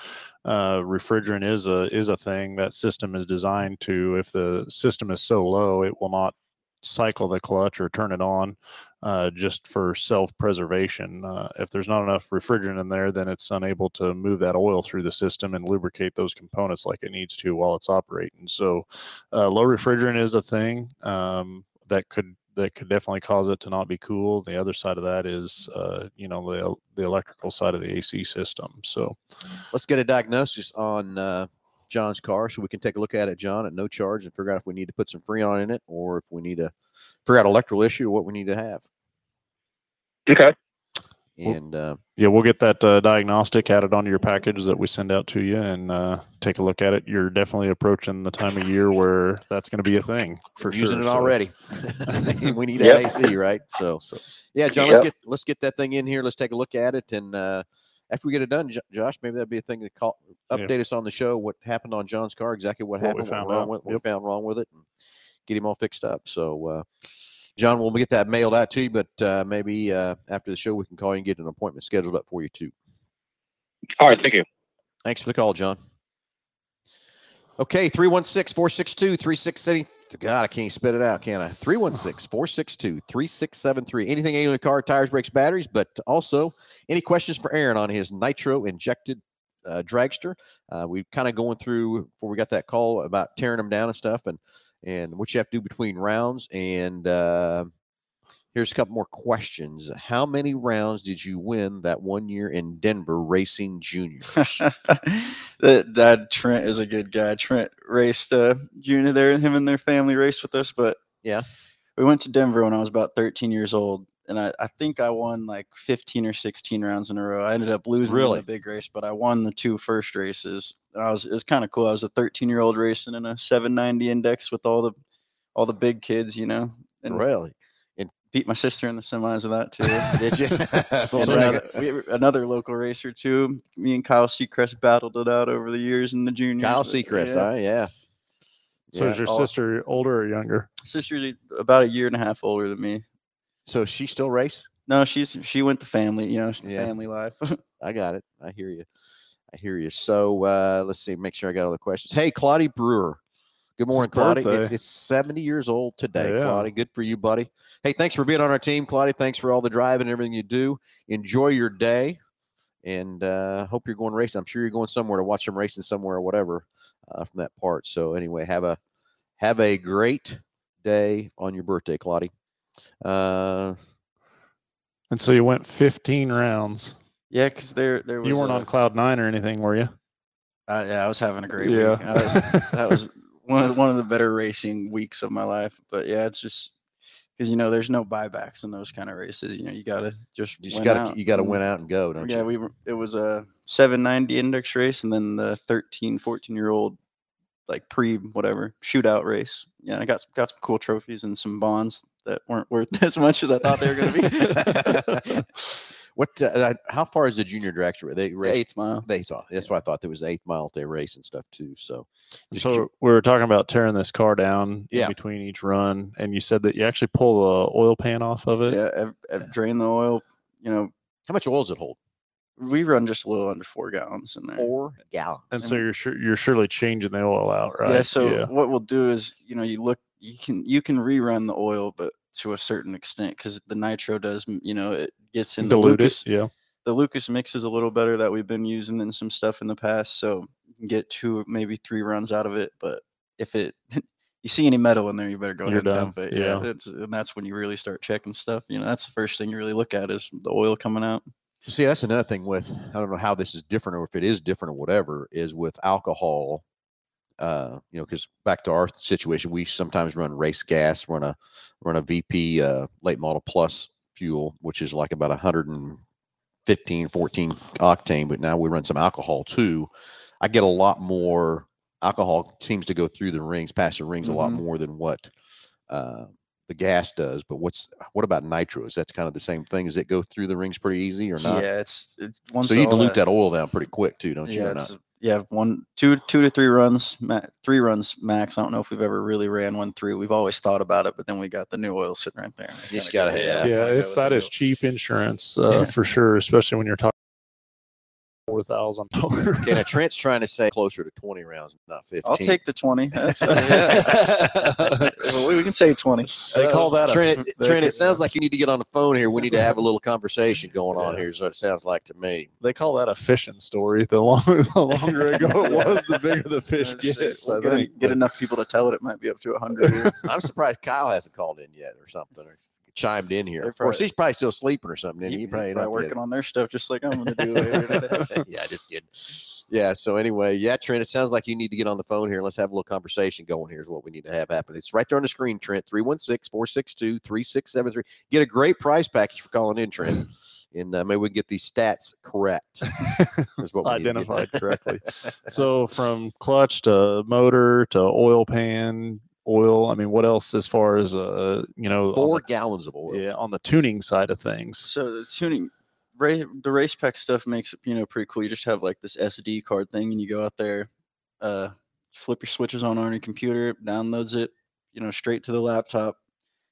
uh, refrigerant is a is a thing. That system is designed to, if the system is so low, it will not cycle the clutch or turn it on uh, just for self preservation. Uh, if there's not enough refrigerant in there, then it's unable to move that oil through the system and lubricate those components like it needs to while it's operating. So, uh, low refrigerant is a thing um, that could that could definitely cause it to not be cool. The other side of that is, uh, you know, the the electrical side of the AC system. So, Let's get a diagnosis on uh, John's car so we can take a look at it, John, at no charge and figure out if we need to put some Freon in it or if we need to figure out electrical issue or what we need to have. Okay. Well- And uh, yeah, we'll get that uh, diagnostic added onto your package that we send out to you and uh, take a look at it. You're definitely approaching the time of year where that's going to be a thing for we're using sure. it So- already. we need Yep. that AC, right? So, So, yeah, John, let's Yep. get let's get that thing in here. Let's take a look at it, and uh, after we get it done, Jo- Josh, maybe that'd be a thing to call Yeah. update us on the show. What happened on John's car? Exactly what, What we happened? found what, wrong out. with, what Yep. we found wrong with it, and get him all fixed up. So, uh, John, we'll get that mailed out to you, but uh, maybe uh, after the show we can call you and get an appointment scheduled up for you too. All right. Thank you. Thanks for the call, John. Okay, 316 462 3670. God, I can't spit it out, can I? 316 462 3673. Anything ailing the car, tires, brakes, batteries, but also any questions for Aaron on his nitro injected uh, dragster? Uh, we kind of going through before we got that call about tearing them down and stuff and and what you have to do between rounds. And uh, here's a couple more questions. How many rounds did you win that one year in Denver racing juniors? that dad Trent is a good guy. Trent raced uh junior there, and him and their family raced with us, but Yeah. We went to Denver when I was about 13 years old, and I, I think I won like 15 or 16 rounds in a row. I ended up losing in Really? the big race, but I won the two first races. And I was it was kind of cool. I was a 13 year old racing in a 790 index with all the all the big kids, you know, and really? beat my sister in the semis of that too. Did you? Another, we- another local racer too. Me and Kyle Seacrest battled it out over the years in the juniors. Kyle Seacrest, yeah. huh? Yeah. so Yeah. is your all- sister older or younger? Sister's about a year and a half older than me. So she still race? No, she's she went to family. You know, it's Yeah. family life. I got it. I hear you. I hear you. So uh, let's see. Make sure I got all the questions. Hey, Claudia Brewer. Good It's morning, Claudia. It's, it's 70 years old today, Yeah. Claudia. Good for you, buddy. Hey, thanks for being on our team, Claudia. Thanks for all the drive and everything you do. Enjoy your day, and uh, hope you're going racing. I'm sure you're going somewhere to watch them racing somewhere or whatever uh, from that part. So anyway, have a have a great day on your birthday, Claudia. Uh, And so you went 15 rounds. yeah, because there there was You weren't a- on cloud nine or anything, were you? Uh, yeah, I was having a great Yeah. week. I was, that was one of one of the better racing weeks of my life. But yeah, it's just because you know there's no buybacks in those kind of races. You know, you gotta just you just win got out. to you got to win out and go, don't Yeah, you? Yeah, we were. It was a 790 index race, and then the 13, 14 year old like pre whatever shootout race. Yeah, and I got some, got some cool trophies and some bonds that weren't worth as much as I thought they were going to be. what? Uh, how far is the junior dragster? They race Eighth mile. They thought that's why I thought there was the eighth mile they race and stuff too. So So keep- we were talking about tearing this car down Yeah. in between each run, and you said that you actually pull the oil pan off of it. Yeah, I've, I've drained the oil. You know, how much oil does it hold? We run just a little under four gallons in there. Four gallons. And so you're sure you're surely changing the oil out, right? Yeah. So what we'll do is, you know, you look, you can you can rerun the oil, but to a certain extent, because the nitro does, you know, it gets in the Lucas. it. Yeah. The Lucas mix is a little better that we've been using than some stuff in the past, so you can get two, maybe three runs out of it. But if it you see any metal in there, you better go You're ahead and dump it. Yeah. It's, and that's when you really start checking stuff. You know, that's the first thing you really look at is the oil coming out. See, that's another thing with I don't know how this is different or if it is different or whatever is with alcohol. Uh, you know, because back to our situation, we sometimes run race gas, run a run a VP uh, late model plus fuel, which is like about 115, 14 octane. But now we run some alcohol too. I get a lot more alcohol seems to go through the rings, past the rings a lot Mhm. more than what uh, the gas does. But what's what about nitro? Is that kind of the same thing? Does it go through the rings pretty easy or not? Yeah, it's it, once so you dilute that oil down pretty quick too, don't you? yeah, or yeah, one, two, two to three runs, ma- three runs max. I don't know if we've ever really ran one through. We've always thought about it, but then we got the new oil sitting right there. You just kinda gotta go, have- Yeah, it's with that the is new- cheap insurance uh, for sure, especially when you're talking. Four thousand Okay, now Trent's trying to say closer to 20 rounds, not 15. I'll take the 20. That's, uh, well, we can say 20. They call that a Trent. f- it- Trent, ca- it sounds like you need to get on the phone here. We need to have a little conversation going on Yeah. here. Is what it sounds like to me. They call that a fishing story. The longer the longer ago it was, the bigger the fish Let's gets. We'll I get, think. get But enough people to tell it. It might be up to 100. I'm surprised Kyle hasn't called in yet or something or chimed in here. They're Of course, probably- he's probably still sleeping or something. You- probably probably not working on their stuff just like I'm going to do later today. yeah, just kidding. Yeah. So anyway, yeah, Trent, it sounds like you need to get on the phone here. Let's have a little conversation going. Here's what we need to have happen. It's right there on the screen, Trent, 316-462-3673. Get a great price package for calling in, Trent. And uh, maybe we can get these stats correct. Is what we need to get. identified correctly. so from clutch to motor to oil pan, oil. I mean, what else as far as uh you know on Four the- gallons of oil. yeah on the tuning side of things. So the tuning, ra- the race pack stuff makes it you know pretty cool. You just have like this SD card thing, and you go out there, uh, flip your switches on on your computer, downloads it, you know, straight to the laptop.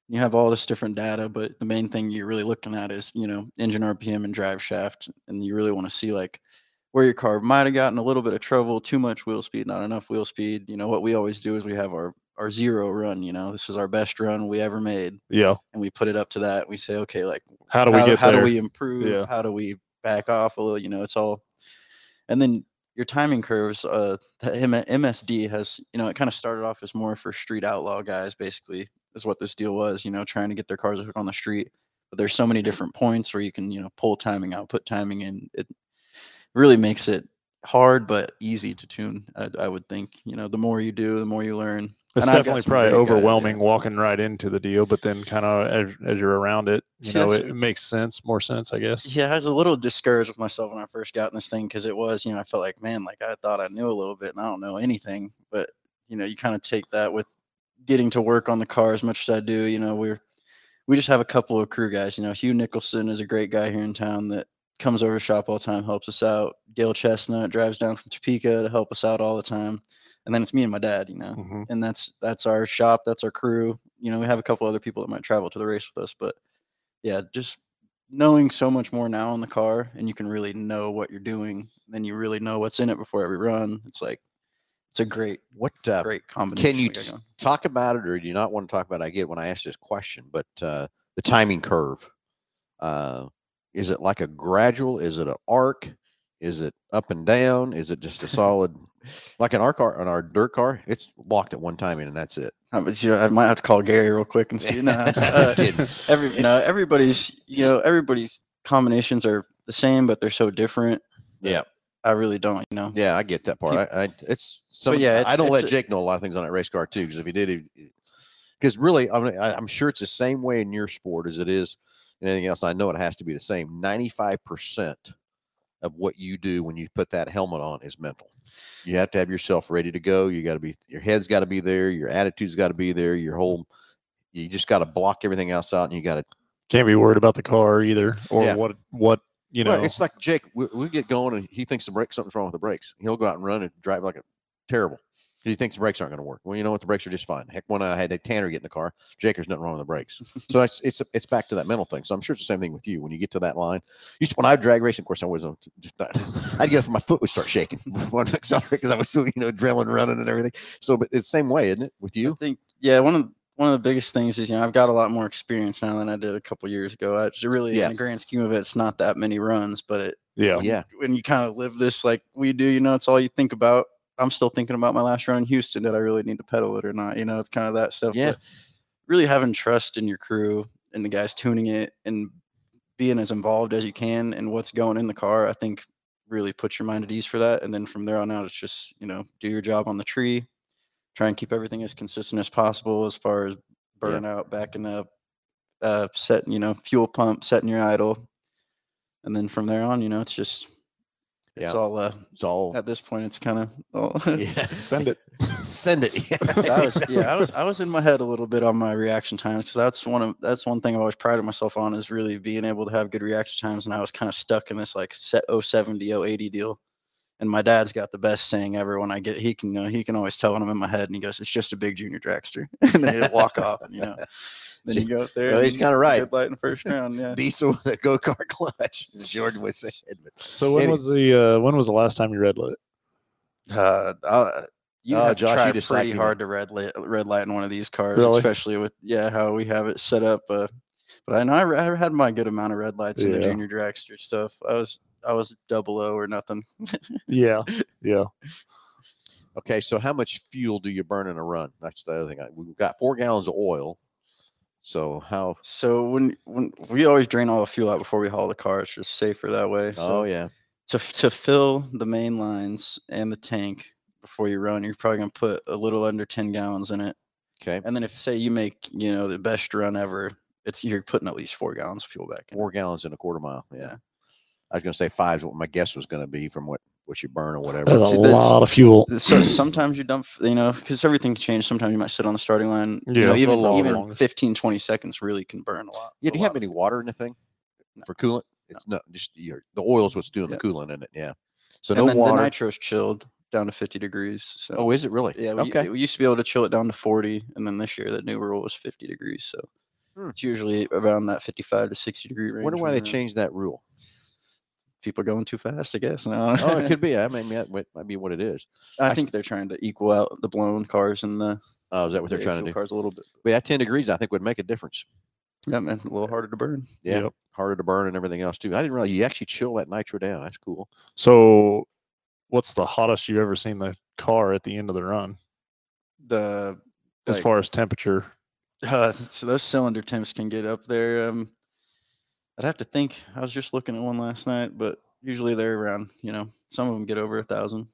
You have all this different data, but the main thing you're really looking at is you know engine RPM and drive shaft, and you really want to see like where your car might have gotten a little bit of trouble, too much wheel speed, not enough wheel speed. You know what we always do is we have our our zero run. You know this is our best run we ever made, Yeah. and we put it up to that. We say, okay, like How do we how, get how there? do we improve Yeah. how do we back off a little you know it's all and then your timing curves uh the M- msd has you know it kind of started off as more for street outlaw guys basically is what this deal was you know trying to get their cars hooked on the street but there's so many different points where you can you know pull timing out put timing in it really makes it hard but easy to tune I, I would think you know the more you do the more you learn It's and definitely probably great guys, yeah. overwhelming walking right into the deal, but then kind of as, as you're around it, you See, know, it, it makes sense, more sense, I guess. Yeah, I was a little discouraged with myself when I first got in this thing because it was, you know, I felt like, man, like I thought I knew a little bit and I don't know anything. But, you know, you kind of take that with getting to work on the car as much as I do. You know, we're, we just have a couple of crew guys. You know, Hugh Nicholson is a great guy here in town that comes over to shop all the time, helps us out. Gail Chestnut drives down from Topeka to help us out all the time. And then it's me and my dad, you know Mhm. and that's that's our shop that's our crew you know we have a couple other people that might travel to the race with us but yeah just knowing so much more now in the car and you can really know what you're doing then you really know what's in it before every run it's like it's a great What uh, great combination can you t- talk about it, or do you not want to talk about? It? I get when I ask this question, but uh, the timing curve. Uh, is it like a gradual? Is it an arc? Is it up and down? Is it just a solid, like in our car on our dirt car? It's locked at one timing and that's it. Uh, but, you know, I might have to call Gary real quick and see. No, Just uh, every you know everybody's you know everybody's combinations are the same, but they're so different. Yeah. I really don't. You know. Yeah, I get that part. I, I it's so yeah, I don't let Jake know a lot of things on that race car too, because if he did, because really, I mean, I, I'm sure it's the same way in your sport as it is in anything else. I know it has to be the same. Ninety five percent of what you do when you put that helmet on is mental. You have to have yourself ready to go. You got to be your head's got to be there. Your attitude's got to be there. Your whole you just got to block everything else out, and you got to Can't be worried about the car either, or Yeah. what what you know. Well, it's like Jake. We, we get going, and he thinks the brake something's wrong with the brakes. He'll go out and run and drive like a terrible. He thinks the brakes aren't going to work. Well, you know what? The brakes are just fine. Heck, when I had a Tanner get in the car, Jake, there's nothing wrong with the brakes. so it's it's it's back to that mental thing. So I'm sure it's the same thing with you. When you get to that line, used to, when I drag racing, of course, I wasn't. Just not, I'd get up and my foot would start shaking because I was so you know adrenaline running and everything. So, but it's the same way, isn't it, with you? I think yeah, one of one of the biggest things is you know I've got a lot more experience now than I did a couple years ago. I really Yeah. in the grand scheme of it, it's not that many runs, but it yeah, when, Yeah. when you kind of live this like we do, you know, it's all you think about. I'm still thinking about my last run in Houston. Did I really need to pedal it or not? You know, it's kind of that stuff. Yeah. but really having trust in your crew and the guys tuning it and being as involved as you can in what's going in the car, I think really puts your mind at ease for that. And then from there on out, it's just, you know, do your job on the tree, try and keep everything as consistent as possible as far as burnout, backing up, uh, setting, you know, fuel pump, setting your idle. And then from there on, you know, it's just, it's Yeah. all, uh, It's all at this point, it's kind of, all yeah. send it. Send it. I was yeah, I was I was in my head a little bit on my reaction times because that's one of that's one thing I've always prided myself on is really being able to have good reaction times, and I was kind of stuck in this like set 070 080 deal. And my dad's got the best saying ever. When I get, he can, you know, he can always tell when I'm in my head, and he goes, "It's just a big junior dragster," and then he'll walk off, and, you know. Then you go up there. Well, he's kinda right. Good light in the first round, yeah. Diesel with a go kart clutch, as Jordan would say. But So when Any- was the uh, when was the last time you red lit? Uh, I'll- you Oh, have Josh, to you pretty hard to red light, red light in one of these cars, Really? especially with yeah how we have it set up. Uh, but I know I, I had my good amount of red lights in the junior dragster stuff. I was I was double O or nothing. Yeah, yeah. okay, so how much fuel do you burn in a run? That's the other thing. We've got four gallons of oil. So how? So when when we always drain all the fuel out before we haul the car, it's just safer that way. So oh yeah. to to fill the main lines and the tank before you run, you're probably gonna put a little under ten gallons in it. Okay. And then if say you make you know the best run ever, it's you're putting at least four gallons of fuel back in. Four gallons in a quarter mile. Yeah. Yeah. I was going to say five is what my guess was going to be from what what you burn or whatever. That's a See, that's- lot of fuel. so sometimes you dump you know because everything can change sometimes you might sit on the starting line you Yeah, know even, little even longer. 15 20 seconds really can burn a lot Yeah. a Do you have any water in the thing No. for coolant? It's no, just your, the oil's what's doing Yeah. the coolant in it. Yeah. So and no then water. the nitro's chilled down to 50 degrees so oh, is it really? yeah we, okay. we used to be able to chill it down to 40 and then this year the new rule was 50 degrees so Hmm. it's usually around that 55 to 60 degree range Wonder why they we're- changed that rule. People are going too fast i guess no. Oh, it could be. I mean, that might might be what it is. i I think they're trying to equal out the blown cars and the Oh, is that what they're trying to do? cars a little bit But yeah, 10 degrees, I think, would make a difference. yeah man a little harder to burn Yeah. Yep. Harder to burn and everything else, too. I didn't realize you actually chill that nitro down. That's cool. So, what's the hottest you've ever seen the car at the end of the run the as Like- far as temperature? Uh, so those cylinder temps can get up there. Um, I'd have to think. I was just looking at one last night, but usually they're around. You know, some of them get over a thousand.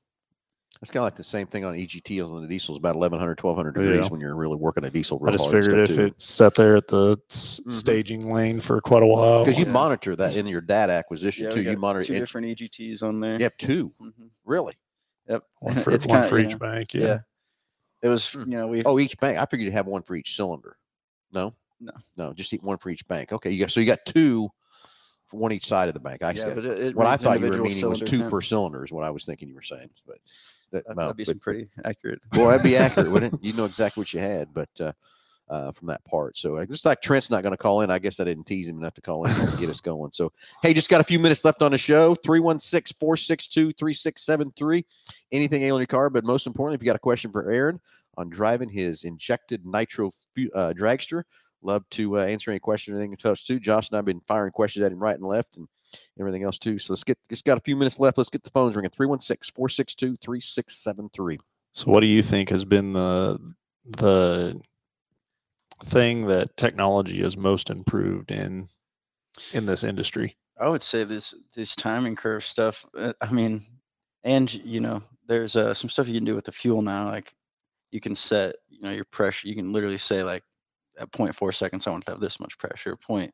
It's kind of like the same thing on EGT on the diesels, about 1100, 1200 degrees Yeah. when you're really working a diesel I real just hard figured if too. it sat there at the s- Mhm. staging lane for quite a while. Because you Yeah. monitor that in your data acquisition, Yeah, too. You got monitor two it. different EGTs on there. You have two. Mhm. Really? Yep. one for, it's one kinda- for you each know, bank. Yeah. Yeah. It was. Hmm. You know, we. Oh, each bank. I figured you'd have one for each cylinder. No? No. No, just eat one for each bank. Okay. You got so you got two for one each side of the bank. I yeah, but it, it what I thought you were meaning was two temp. per cylinder is what I was thinking you were saying. But that, That- no, That'd be but- pretty accurate. Boy, that'd be accurate, wouldn't it? You know exactly what you had, but uh, uh, from that part. So uh, just like Trent's not going to call in, I guess I didn't tease him enough to call in and get us going. So, hey, just got a few minutes left on the show 316 462 3673. Anything ailing your car, but most importantly, if you got a question for Aaron on driving his injected nitro uh, dragster, love to uh, answer any question or anything you touch too. Josh and I have been firing questions at him right and left and everything else too. So let's get, just got a few minutes left. Let's get the phones ringing 316 462 3673. So, what do you think has been the the thing that technology has most improved in in this industry? I would say this this timing curve stuff. uh, I mean, and you know, there's uh, some stuff you can do with the fuel now. Like you can set, you know, your pressure. You can literally say like at 0.4 seconds, I want to have this much pressure. Point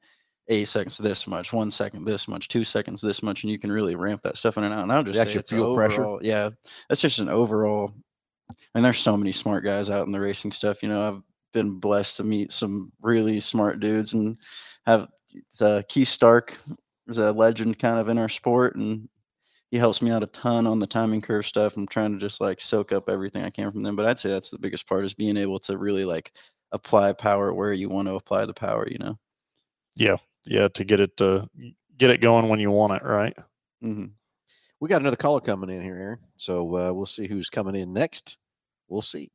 0.8 seconds, this much. One second, this much. Two seconds, this much, and you can really ramp that stuff in and out. And I'll just That's say your it's a fuel pressure? Yeah, that's just an overall. And there's so many smart guys out in the racing stuff. You know, I've been blessed to meet some really smart dudes and have uh, Keith Stark is a legend kind of in our sport and he helps me out a ton on the timing curve stuff. I'm trying to just like soak up everything I can from them. But I'd say that's the biggest part is being able to really like apply power where you want to apply the power, you know? Yeah, Yeah. to get it to get it going when you want it, right? hmm We got another caller coming in here, Aaron. So uh, we'll see who's coming in next. We'll see.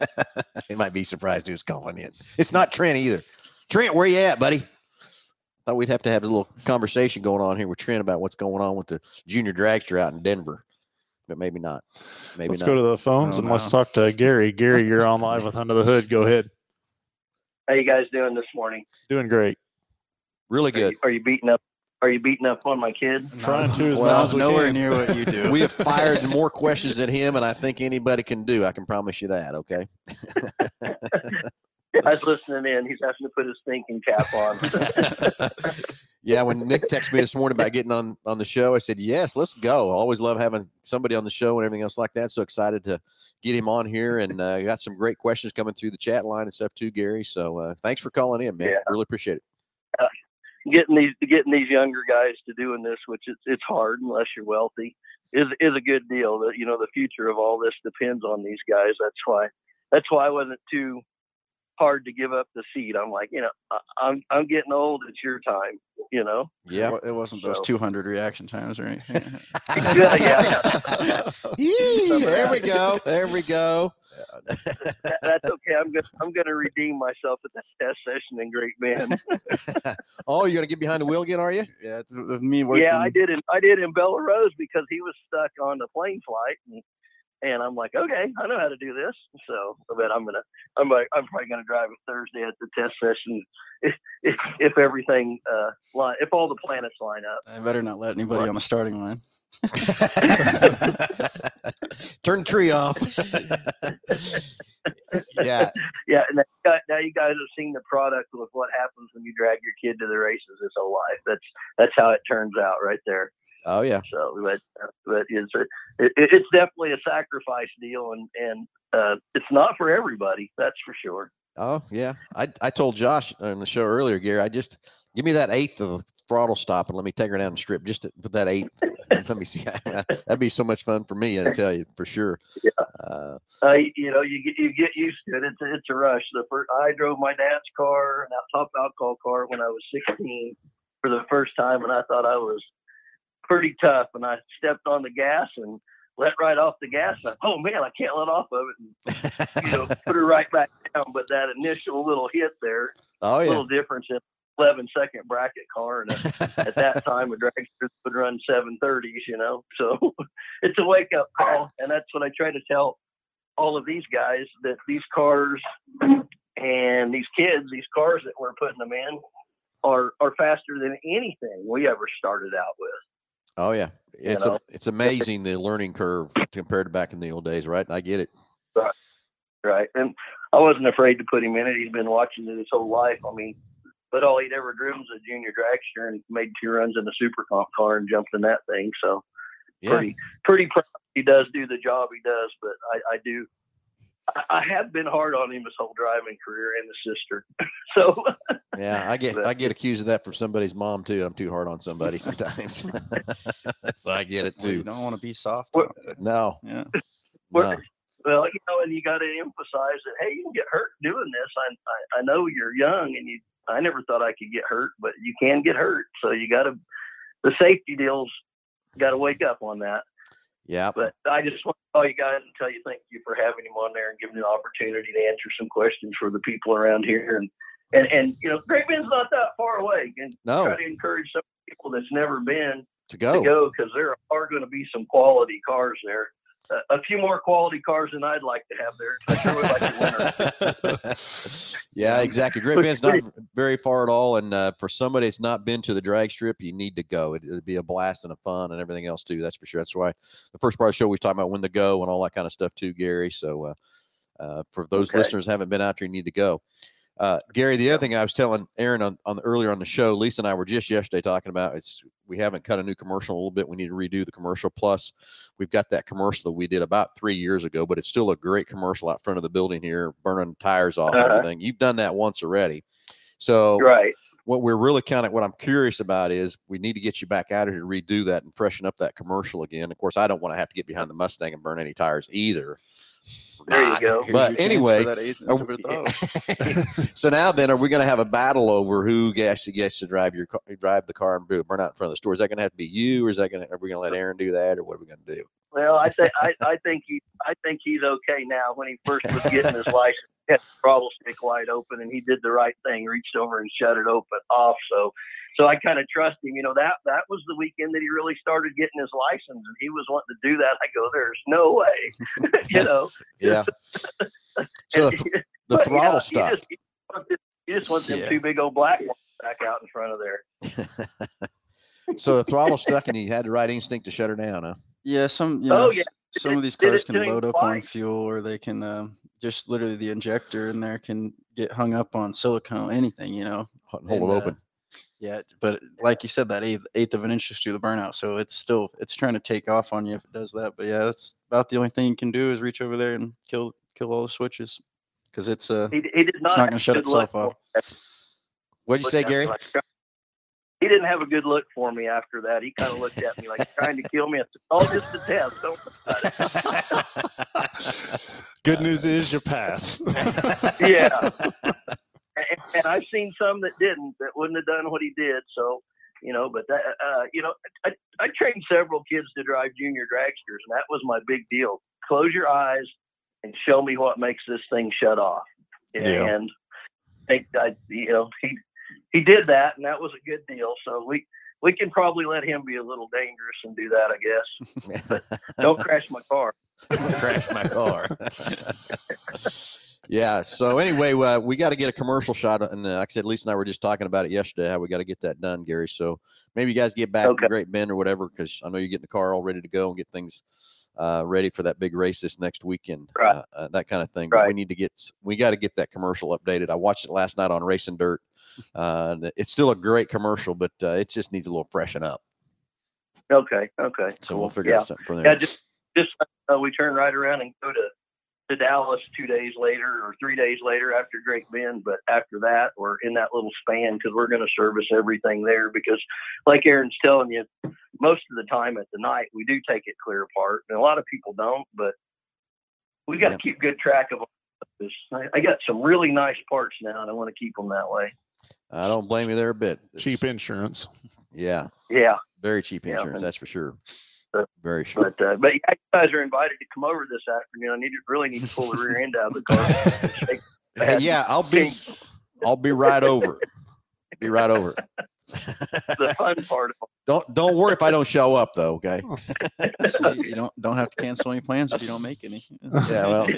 they might be surprised who's calling in. It's not Trent either. Trent, where you at, buddy? Thought we'd have to have a little conversation going on here with Trent about what's going on with the junior dragster out in Denver, but maybe not. Maybe not. let's not. go to the phones and let's talk to Gary. Gary, you're on live with Under the Hood. Go ahead. How you guys doing this morning? Doing great. really Are good. you, are you beating up? Are you beating up on my kid? Trying to as well, well as we nowhere can. near what you do. We have fired more questions at him, and I think anybody can do. I can promise you that. Okay. I was listening in. He's having to put his thinking cap on. yeah, when Nick texted me this morning about getting on on the show, I said yes, let's go. I always love having somebody on the show and everything else like that. So excited to get him on here, and uh, got some great questions coming through the chat line and stuff too, Gary. So uh, thanks for calling in, man. Yeah. Really appreciate it. getting these getting these younger guys to doing this, which it's it's hard unless you're wealthy. is is a good deal. That you know the future of all this depends on these guys. That's why that's why I wasn't too hard to give up the seat. I'm like, you know, I, I'm I'm getting old. It's your time. You know. Yeah. It wasn't those 200 reaction times or anything. Yeah, yeah. Yee, there we go. There we go. That, that's okay. I'm gonna I'm gonna redeem myself at that test session in Great Bend. oh, you're gonna get behind the wheel again, are you? yeah, it's with me working. Yeah, I did in I did in Belle Rose because he was stuck on the plane flight, and and I'm like, okay, I know how to do this. So, but I'm gonna I'm like, I'm probably gonna drive it Thursday at the test session if if, if everything uh line if all the planets line up. I better not let anybody on the starting line. Turn the tree off. yeah. Yeah, and now you guys- now you guys have seen the product of what happens when you drag your kid to the races his whole life. That's that's how it turns out right there. Oh yeah. So, but but it's a, it, it's definitely a sacrifice deal, and and uh, it's not for everybody. That's for sure. Oh yeah. I I told Josh on the show earlier, Gary. I just give me that eighth of the throttle stop and let me take her down the strip. Just to put that eighth. let me see. That'd be so much fun for me. I tell you for sure. Yeah. Uh, Uh, you, know, you get you get used to it. It's a, it's a rush. The first I drove my dad's car, that top alcohol car, when I was 16 for the first time, and I thought I was pretty tough. And I stepped on the gas and let right off the gas. And I, oh man, I can't let off of it. And, you know, put her right back down. But that initial little hit there, oh yeah. little difference in 11 second bracket car and uh, a at that time a dragster would run 730s you know so it's a wake up call and that's what i try to tell all of these guys that these cars and these kids these cars that we're putting them in are are faster than anything we ever started out with Oh yeah. It's a, it's amazing the learning curve compared to back in the old days, right? I get it. right and i wasn't afraid to put him in it he's been watching it his whole life i mean but all he'd ever driven was a junior dragster and made two runs in a super comp car and jumped in that thing so Yeah. pretty pretty proud he does do the job he does but i, I do I, I have been hard on him his whole driving career and the sister so Yeah, I get But- I get accused of that from somebody's mom too. I'm too hard on somebody sometimes. so I get it Well, you too. don't want to be soft. What- on. No, Yeah. Well, no. well you know and you got to emphasize that hey you can get hurt doing this I, I i know you're young and you i never thought i could get hurt but you can get hurt so you got to the safety deals got to wake up on that Yeah. But I just want to call you guys and tell you thank you for having him on there and giving the opportunity to answer some questions for the people around here. And and, and you know, Great Bend's not that far away. And No. try to encourage some people that's never been To go to go. go because there are going to be some quality cars there. A few more quality cars than I'd like to have there. I sure would like to win yeah, exactly. Great Bend's not very far at all, and uh, for somebody that's not been to the drag strip, you need to go. It, it'd be a blast and a fun and everything else too. That's for sure. That's why the first part of the show we was talking about when to go and all that kind of stuff too, Gary. So uh, uh, for those Okay. listeners who haven't been out there, you need to go. Uh, Gary, the other thing I was telling Aaron on, on the, earlier on the show, Lisa and I were just yesterday talking about it's we haven't cut a new commercial a little bit. We need to redo the commercial. Plus, we've got that commercial that we did about three years ago, but it's still a great commercial out front of the building here, burning tires off Uh-huh. everything. You've done that once already. So Right. what we're really kind of what I'm curious about is we need to get you back out of here to redo that and freshen up that commercial again. Of course, I don't want to have to get behind the Mustang and burn any tires either. There you go. Here's But your chance for anyway, that eighth are inch of we- so now then, are we going to have a battle over who actually gets to drive your car, drive the car and do- burn out in front of the store? Is that going to have to be you, or is that going to are we going to let Aaron do that, or what are we going to do? Well, I think I, I think he I think he's okay now. When he first was getting his license, he had the throttle stick wide open, and he did the right thing, reached over and shut it open off. So, so I kind of trust him. You know that that was the weekend that he really started getting his license, and he was wanting to do that. I go, there's no way, you know. Yeah. so the, th- the but, throttle yeah, stop. You just, you want them- you just want them two big old black ones back out in front of there. so the throttle stuck, and he had the right instinct to shut her down, huh? Yeah, some you Oh, know, yeah. S- some of these cars can load up on fuel, or they can um, just literally the injector in there can get hung up on silicone, anything, you know. Hold And, it uh, open. Yeah, but like you said, that eighth eighth of an inch just do the burnout, so it's still it's trying to take off on you if it does that. But yeah, that's about the only thing you can do is reach over there and kill kill all the switches because it's uh He, he did not. not gonna shut itself off. What'd you say, Gary? like- he didn't have a good look for me after that. He kind of looked at me like trying to kill me. I said, "Oh, just a test. Don't worry about it." Good news is you passed. yeah. And, and I've seen some that didn't, that wouldn't have done what he did. So, you know, but that, uh, you know, I, I trained several kids to drive junior dragsters, and that was my big deal. Close your eyes and show me what makes this thing shut off. Yeah. And I think I, you know, he he did that, and that was a good deal. So we we can probably let him be a little dangerous and do that, I guess. Don't crash my car. crash my car. yeah. So anyway, uh, we got to get a commercial shot, and uh, like I said, Lisa and I were just talking about it yesterday. How we got to get that done, Gary. So maybe you guys get back Okay. from Great Bend or whatever, because I know you're getting the car all ready to go and get things uh, ready for that big race this next weekend. Right. Uh, uh, that kind of thing. But we need to get we got to get that commercial updated. I watched it last night on Racing Dirt. Uh, it's still a great commercial, but uh, it just needs a little freshen up. Okay, okay. So we'll figure yeah. out something from there. Yeah, just just uh, we turn right around and go to to Dallas two days later or three days later after Great Bend. But after that, we're in that little span because we're going to service everything there. Because, like Aaron's telling you, most of the time at the night we do take it clear apart, and a lot of people don't. But we got to Yeah. keep good track of them. I, I got some really nice parts now, and I want to keep them that way. I don't blame you there a bit. It's- Cheap insurance. Yeah. Yeah. Very cheap Yeah, insurance, and- that's for sure. Uh, Very sure. But uh, but yeah, you guys are invited to come over this afternoon. I need to really need to pull the rear end out of the car. Hey, yeah, I'll be I'll be right over. Be right over. The fun part of Don't don't worry if I don't show up though, okay? So you don't don't have to cancel any plans if you don't make any. Yeah, well,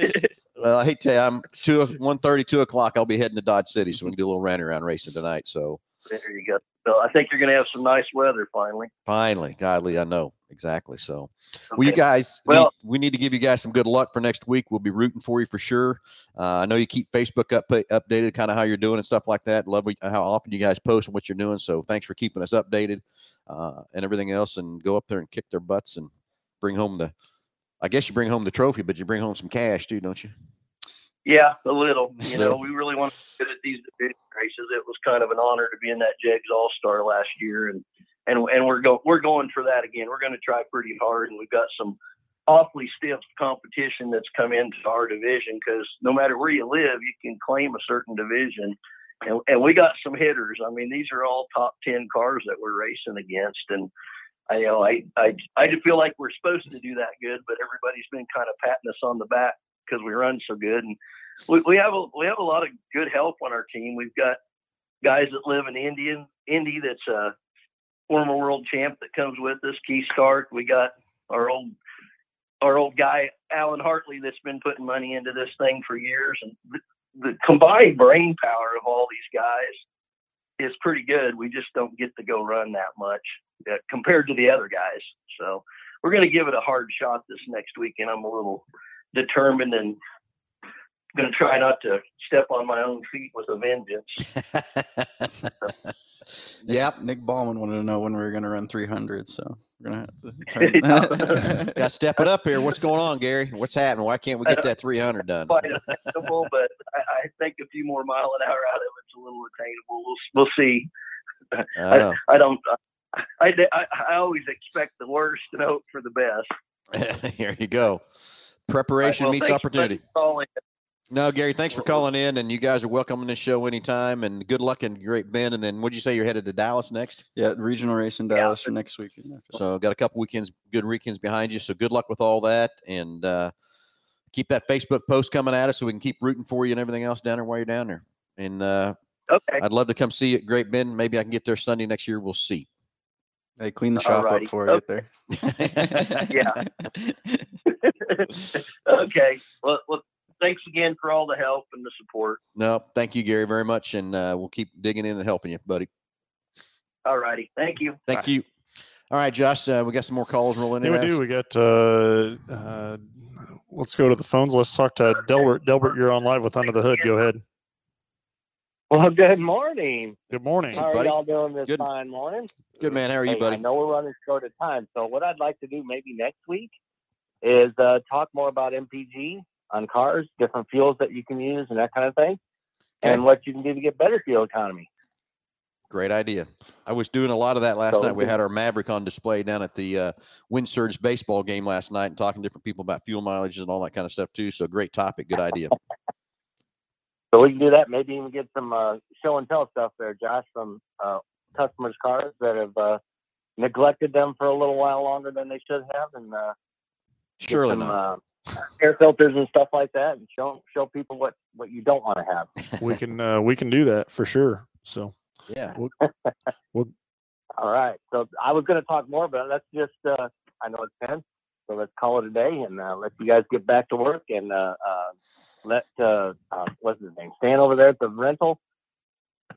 well, I hate to tell you, I'm two one thirty, two o'clock. I'll be heading to Dodge City, so we can do a little running around racing tonight. So There you go. So I think you're going to have some nice weather finally. finally, godly, I know exactly. So well, you guys, Well- need, we need to give you guys some good luck for next week. We'll be rooting for you for sure. Uh, I know you keep Facebook up updated, kind of how you're doing and stuff like that. Love how often you guys post and what you're doing. So thanks for keeping us updated uh, and everything else. And go up there and kick their butts and bring home the. I guess you bring home the trophy, but you bring home some cash too, don't you? Yeah, a little. You know, we really want to get at these division races. It was kind of an honor to be in that Jegs All Star last year, and and and we're going we're going for that again. We're going to try pretty hard, and we've got some awfully stiff competition that's come into our division because no matter where you live, you can claim a certain division. And, and we got some hitters. I mean, these are all top ten cars that we're racing against, and I you know I I I just feel like we're supposed to do that good, but everybody's been kind of patting us on the back because we run so good, and we, we have a we have a lot of good help on our team. We've got guys that live in Indian Indy that's a former world champ that comes with us, Keith Stark. We got our old our old guy Alan Hartley that's been putting money into this thing for years, and the, the combined brain power of all these guys is pretty good. We just don't get to go run that much uh, compared to the other guys. So we're going to give it a hard shot this next week, and I'm a little determined and going to try not to step on my own feet with a vengeance. Yep. Nick Ballman wanted to know when we were going to run 300, so we're going to have to turn. Got to step it up here. What's going on, Gary? What's happening? Why can't we get that 300 done? Quite attainable, but I, I think a few more mile an hour out of it's a little attainable. We'll we'll see. I know. I don't. I, I, I always expect the worst and hope for the best. Here you go. Preparation Well, meets opportunity. No, Gary, thanks for Well, well- calling in, and you guys are welcome on this show anytime. And good luck and Great Bend. And then, what'd you say you're headed to Dallas next? yeah, regional race in Yeah. Dallas for next week. So, got a couple weekends, good weekends behind you. So, good luck with all that, and uh, keep that Facebook post coming at us so we can keep rooting for you and everything else down there while you're down there. And uh, Okay. I'd love to come see you at Great Bend. Maybe I can get there Sunday next year. We'll see. Hey, clean the shop Alrighty. up for I get there. Yeah. okay. Well, well, thanks again for all the help and the support. No, thank you, Gary, very much, and uh, we'll keep digging in and helping you, buddy. All righty. Thank you. Thank you. All right, Josh, uh, we got some more calls rolling in. Yeah, we do. We got. Uh, uh, let's go to the phones. Let's talk to Delbert. Delbert, you're on live with Under the Hood. Go ahead. Well, good morning. Good morning. How are buddy. y'all doing this Good. fine morning? Good man. How are you, Hey, I know we're running short of time, so what I'd like to do maybe next week is uh, talk more about MPG on cars, different fuels that you can use, and that kind of thing, Okay. and what you can do to get better fuel economy. Great idea. I was doing a lot of that last So night. We had our Maverick on display down at the uh, Wind Surge baseball game last night and talking to different people about fuel mileage and all that kind of stuff too. So great topic. Good idea. So we can do that. Maybe even get some uh, show and tell stuff there, Josh, from uh, customers' cars that have uh, neglected them for a little while longer than they should have, and uh, Surely some, not. Uh, air filters and stuff like that, and show show people what what you don't want to have. we can uh, we can do that for sure. So Yeah. All right. So I was going to talk more, but let's just, uh, I know it's 10, so let's call it a day and uh, let you guys get back to work and uh, uh, let, uh, uh, what's his name, Stan over there at the rental.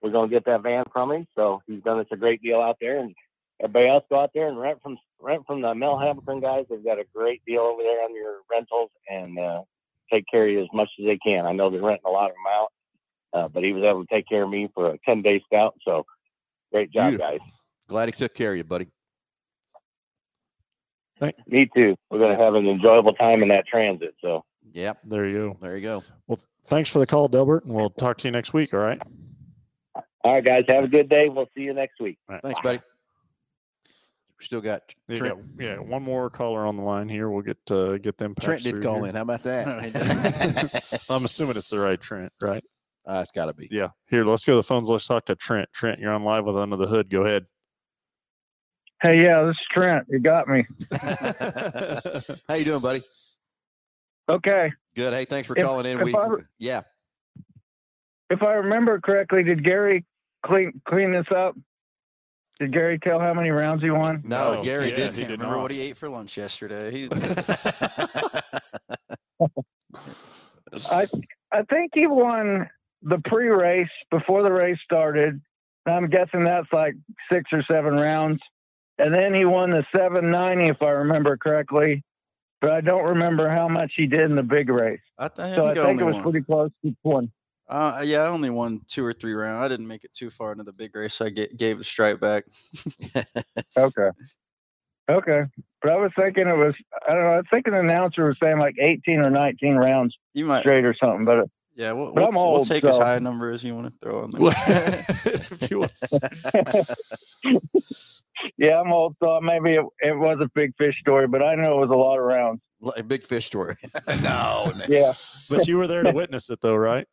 We're going to get that van from him. So he's done us a great deal out there. And everybody else go out there and rent from rent from the Mel Hambelton guys. They've got a great deal over there on your rentals and uh, take care of you as much as they can. I know they're renting a lot of them out, uh, but he was able to take care of me for a 10 day scout. So great job, Beautiful. guys. Glad he took care of you, buddy. Me too. We're gonna have an enjoyable time in that transit. So Yep. there you go. There you go. Well, thanks for the call, Delbert, and we'll talk to you next week. All right. all right, guys, have a good day. We'll see you next week. All right. Thanks, buddy. We still got You Trent. got- yeah, one more caller on the line here. We'll get uh, get them. Trent did call here. in. How about that? I'm assuming it's the right Trent, right? uh, it's got to be. Yeah. Here, let's go to the phones. Let's talk to Trent. Trent, you're on live with Under the Hood. Go ahead. Hey, yeah, this is Trent. You got me. How you doing, buddy? Okay. Good. Hey, thanks for If- calling in. We I yeah. If I remember correctly, did Gary clean clean this up? Did Gary tell how many rounds he won? No, No, Gary yeah, didn't. he Can't did remember not. what he ate for lunch yesterday. He, I I think he won the pre-race before the race started. I'm guessing that's like six or seven rounds, and then he won the 790 if I remember correctly. But I don't remember how much he did in the big race. I, th- I So think I, think it was won. pretty close to one. Uh, yeah, I only won two or three rounds. I didn't make it too far into the big race. I ga- gave the stripe back. Okay. Okay. But I was thinking it was, I don't know, I think an announcer was saying like 18 or 19 rounds You might, straight or something, but it, yeah. We'll, we'll, I'm we'll old, take as high a number as you want to throw on there. if you want yeah, I'm old, so maybe it, it was a big fish story, but I know it was a lot of rounds. A big fish story. no. Yeah. but you were there to witness it, though, right?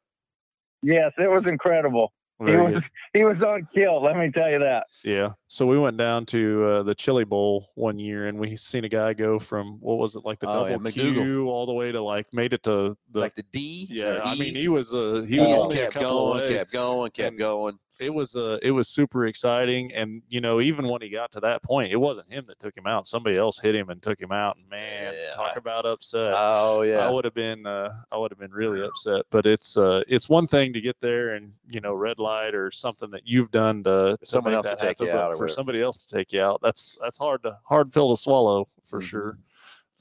Yes, it was incredible. He was, good. he was on kill, let me tell you that. Yeah. So we went down to uh, the Chili Bowl one year, and we seen a guy go from what was it like the Oh, yeah, double McDougal. Q all the way to like made it to the like the D. yeah. I mean, he was uh, he he was just only a kept going, of ways. kept going, kept And- going. It was uh it was super exciting and you know even when he got to that point it wasn't him that took him out somebody else hit him and took him out and man talk about upset Oh yeah, i would have been uh i would have been really upset but it's uh it's one thing to get there and you know red light or something that you've done to, to Someone else to take you happen, but out or for whatever. somebody else to take you out that's that's hard to hard pill to swallow for Mhm. sure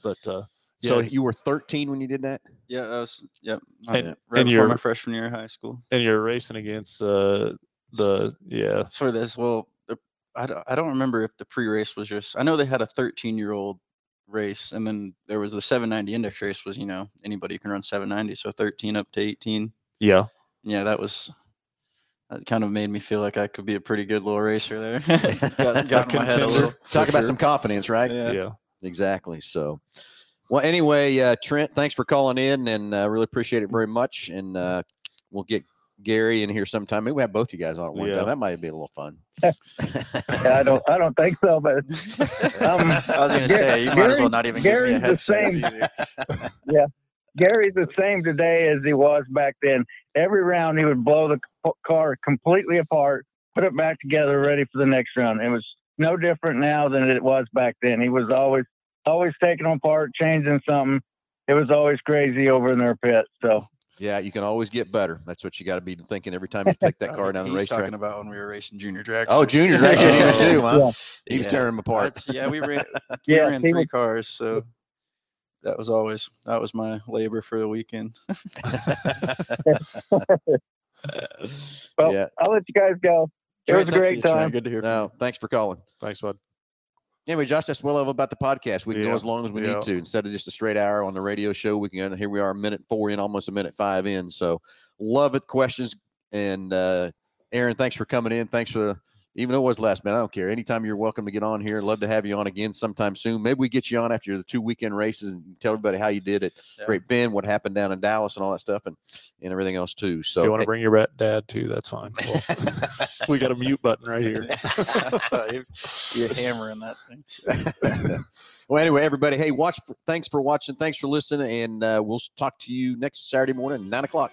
but uh So yeah, it's- you were 13 when you did that? yeah, I was. Yep. And- right and before my you're- freshman year of high school. and you're racing against uh the yeah for this. Well, I, don't, I don't remember if the pre-race was just. I know they had a 13-year-old race, and then there was the 790 index race. Was you know anybody can run 790, so 13 up to 18. yeah Yeah, that was. That kind of made me feel like I could be a pretty good little racer there. got, got my head a little. Talk about sure. some confidence, right? Yeah. yeah Exactly. So, well, anyway, uh, Trent, thanks for calling in, and uh, really appreciate it very much. And uh, we'll get Gary in here sometime. Maybe we have both you guys on at one Yeah. time. That might be a little fun. Yeah, I don't, I don't think so, but Um, I was gonna Gar- say you might as well not even give me a Gary's the same. It's easier. Gary's the same today as he was back then. Every round, he would blow the car completely apart, put it back together, ready for the next round. It was no different now than it was back then. He was always, always taking them apart, changing something. It was always crazy over in their pit. So Yeah, you can always get better. That's what you got to be thinking every time you take that car down the He's racetrack. talking about when we were racing junior drag. Oh, junior drag even too, huh? Yeah. He was Yeah. tearing them apart. That's- yeah, we ran. we yeah, ran three was, cars, so that was always that was my labor for the weekend. well, yeah. I'll let you guys go. It was a great see you, Trent. time. Good to hear from you. No, thanks for calling. thanks bud Anyway, Josh, that's what I love about the podcast. We can go as long as we yeah. need to. Instead of just a straight hour on the radio show, we can go, here we are, a minute four in, almost a minute five in. So love it. Questions. And uh, Aaron, thanks for coming in. Thanks for even though it was last minute, I don't care. Anytime you're welcome to get on here. Love to have you on again sometime soon. Maybe we get you on after the two weekend races and tell everybody how you did it. Yeah. Great Bend, what happened down in Dallas, and all that stuff, and and everything else too. So if you want to bring your rat dad too, that's fine. Well, we got a mute button right here. You're- You're hammering that thing. well, anyway, everybody, hey, watch. For, thanks for watching. Thanks for listening, and uh, we'll talk to you next Saturday morning, nine o'clock.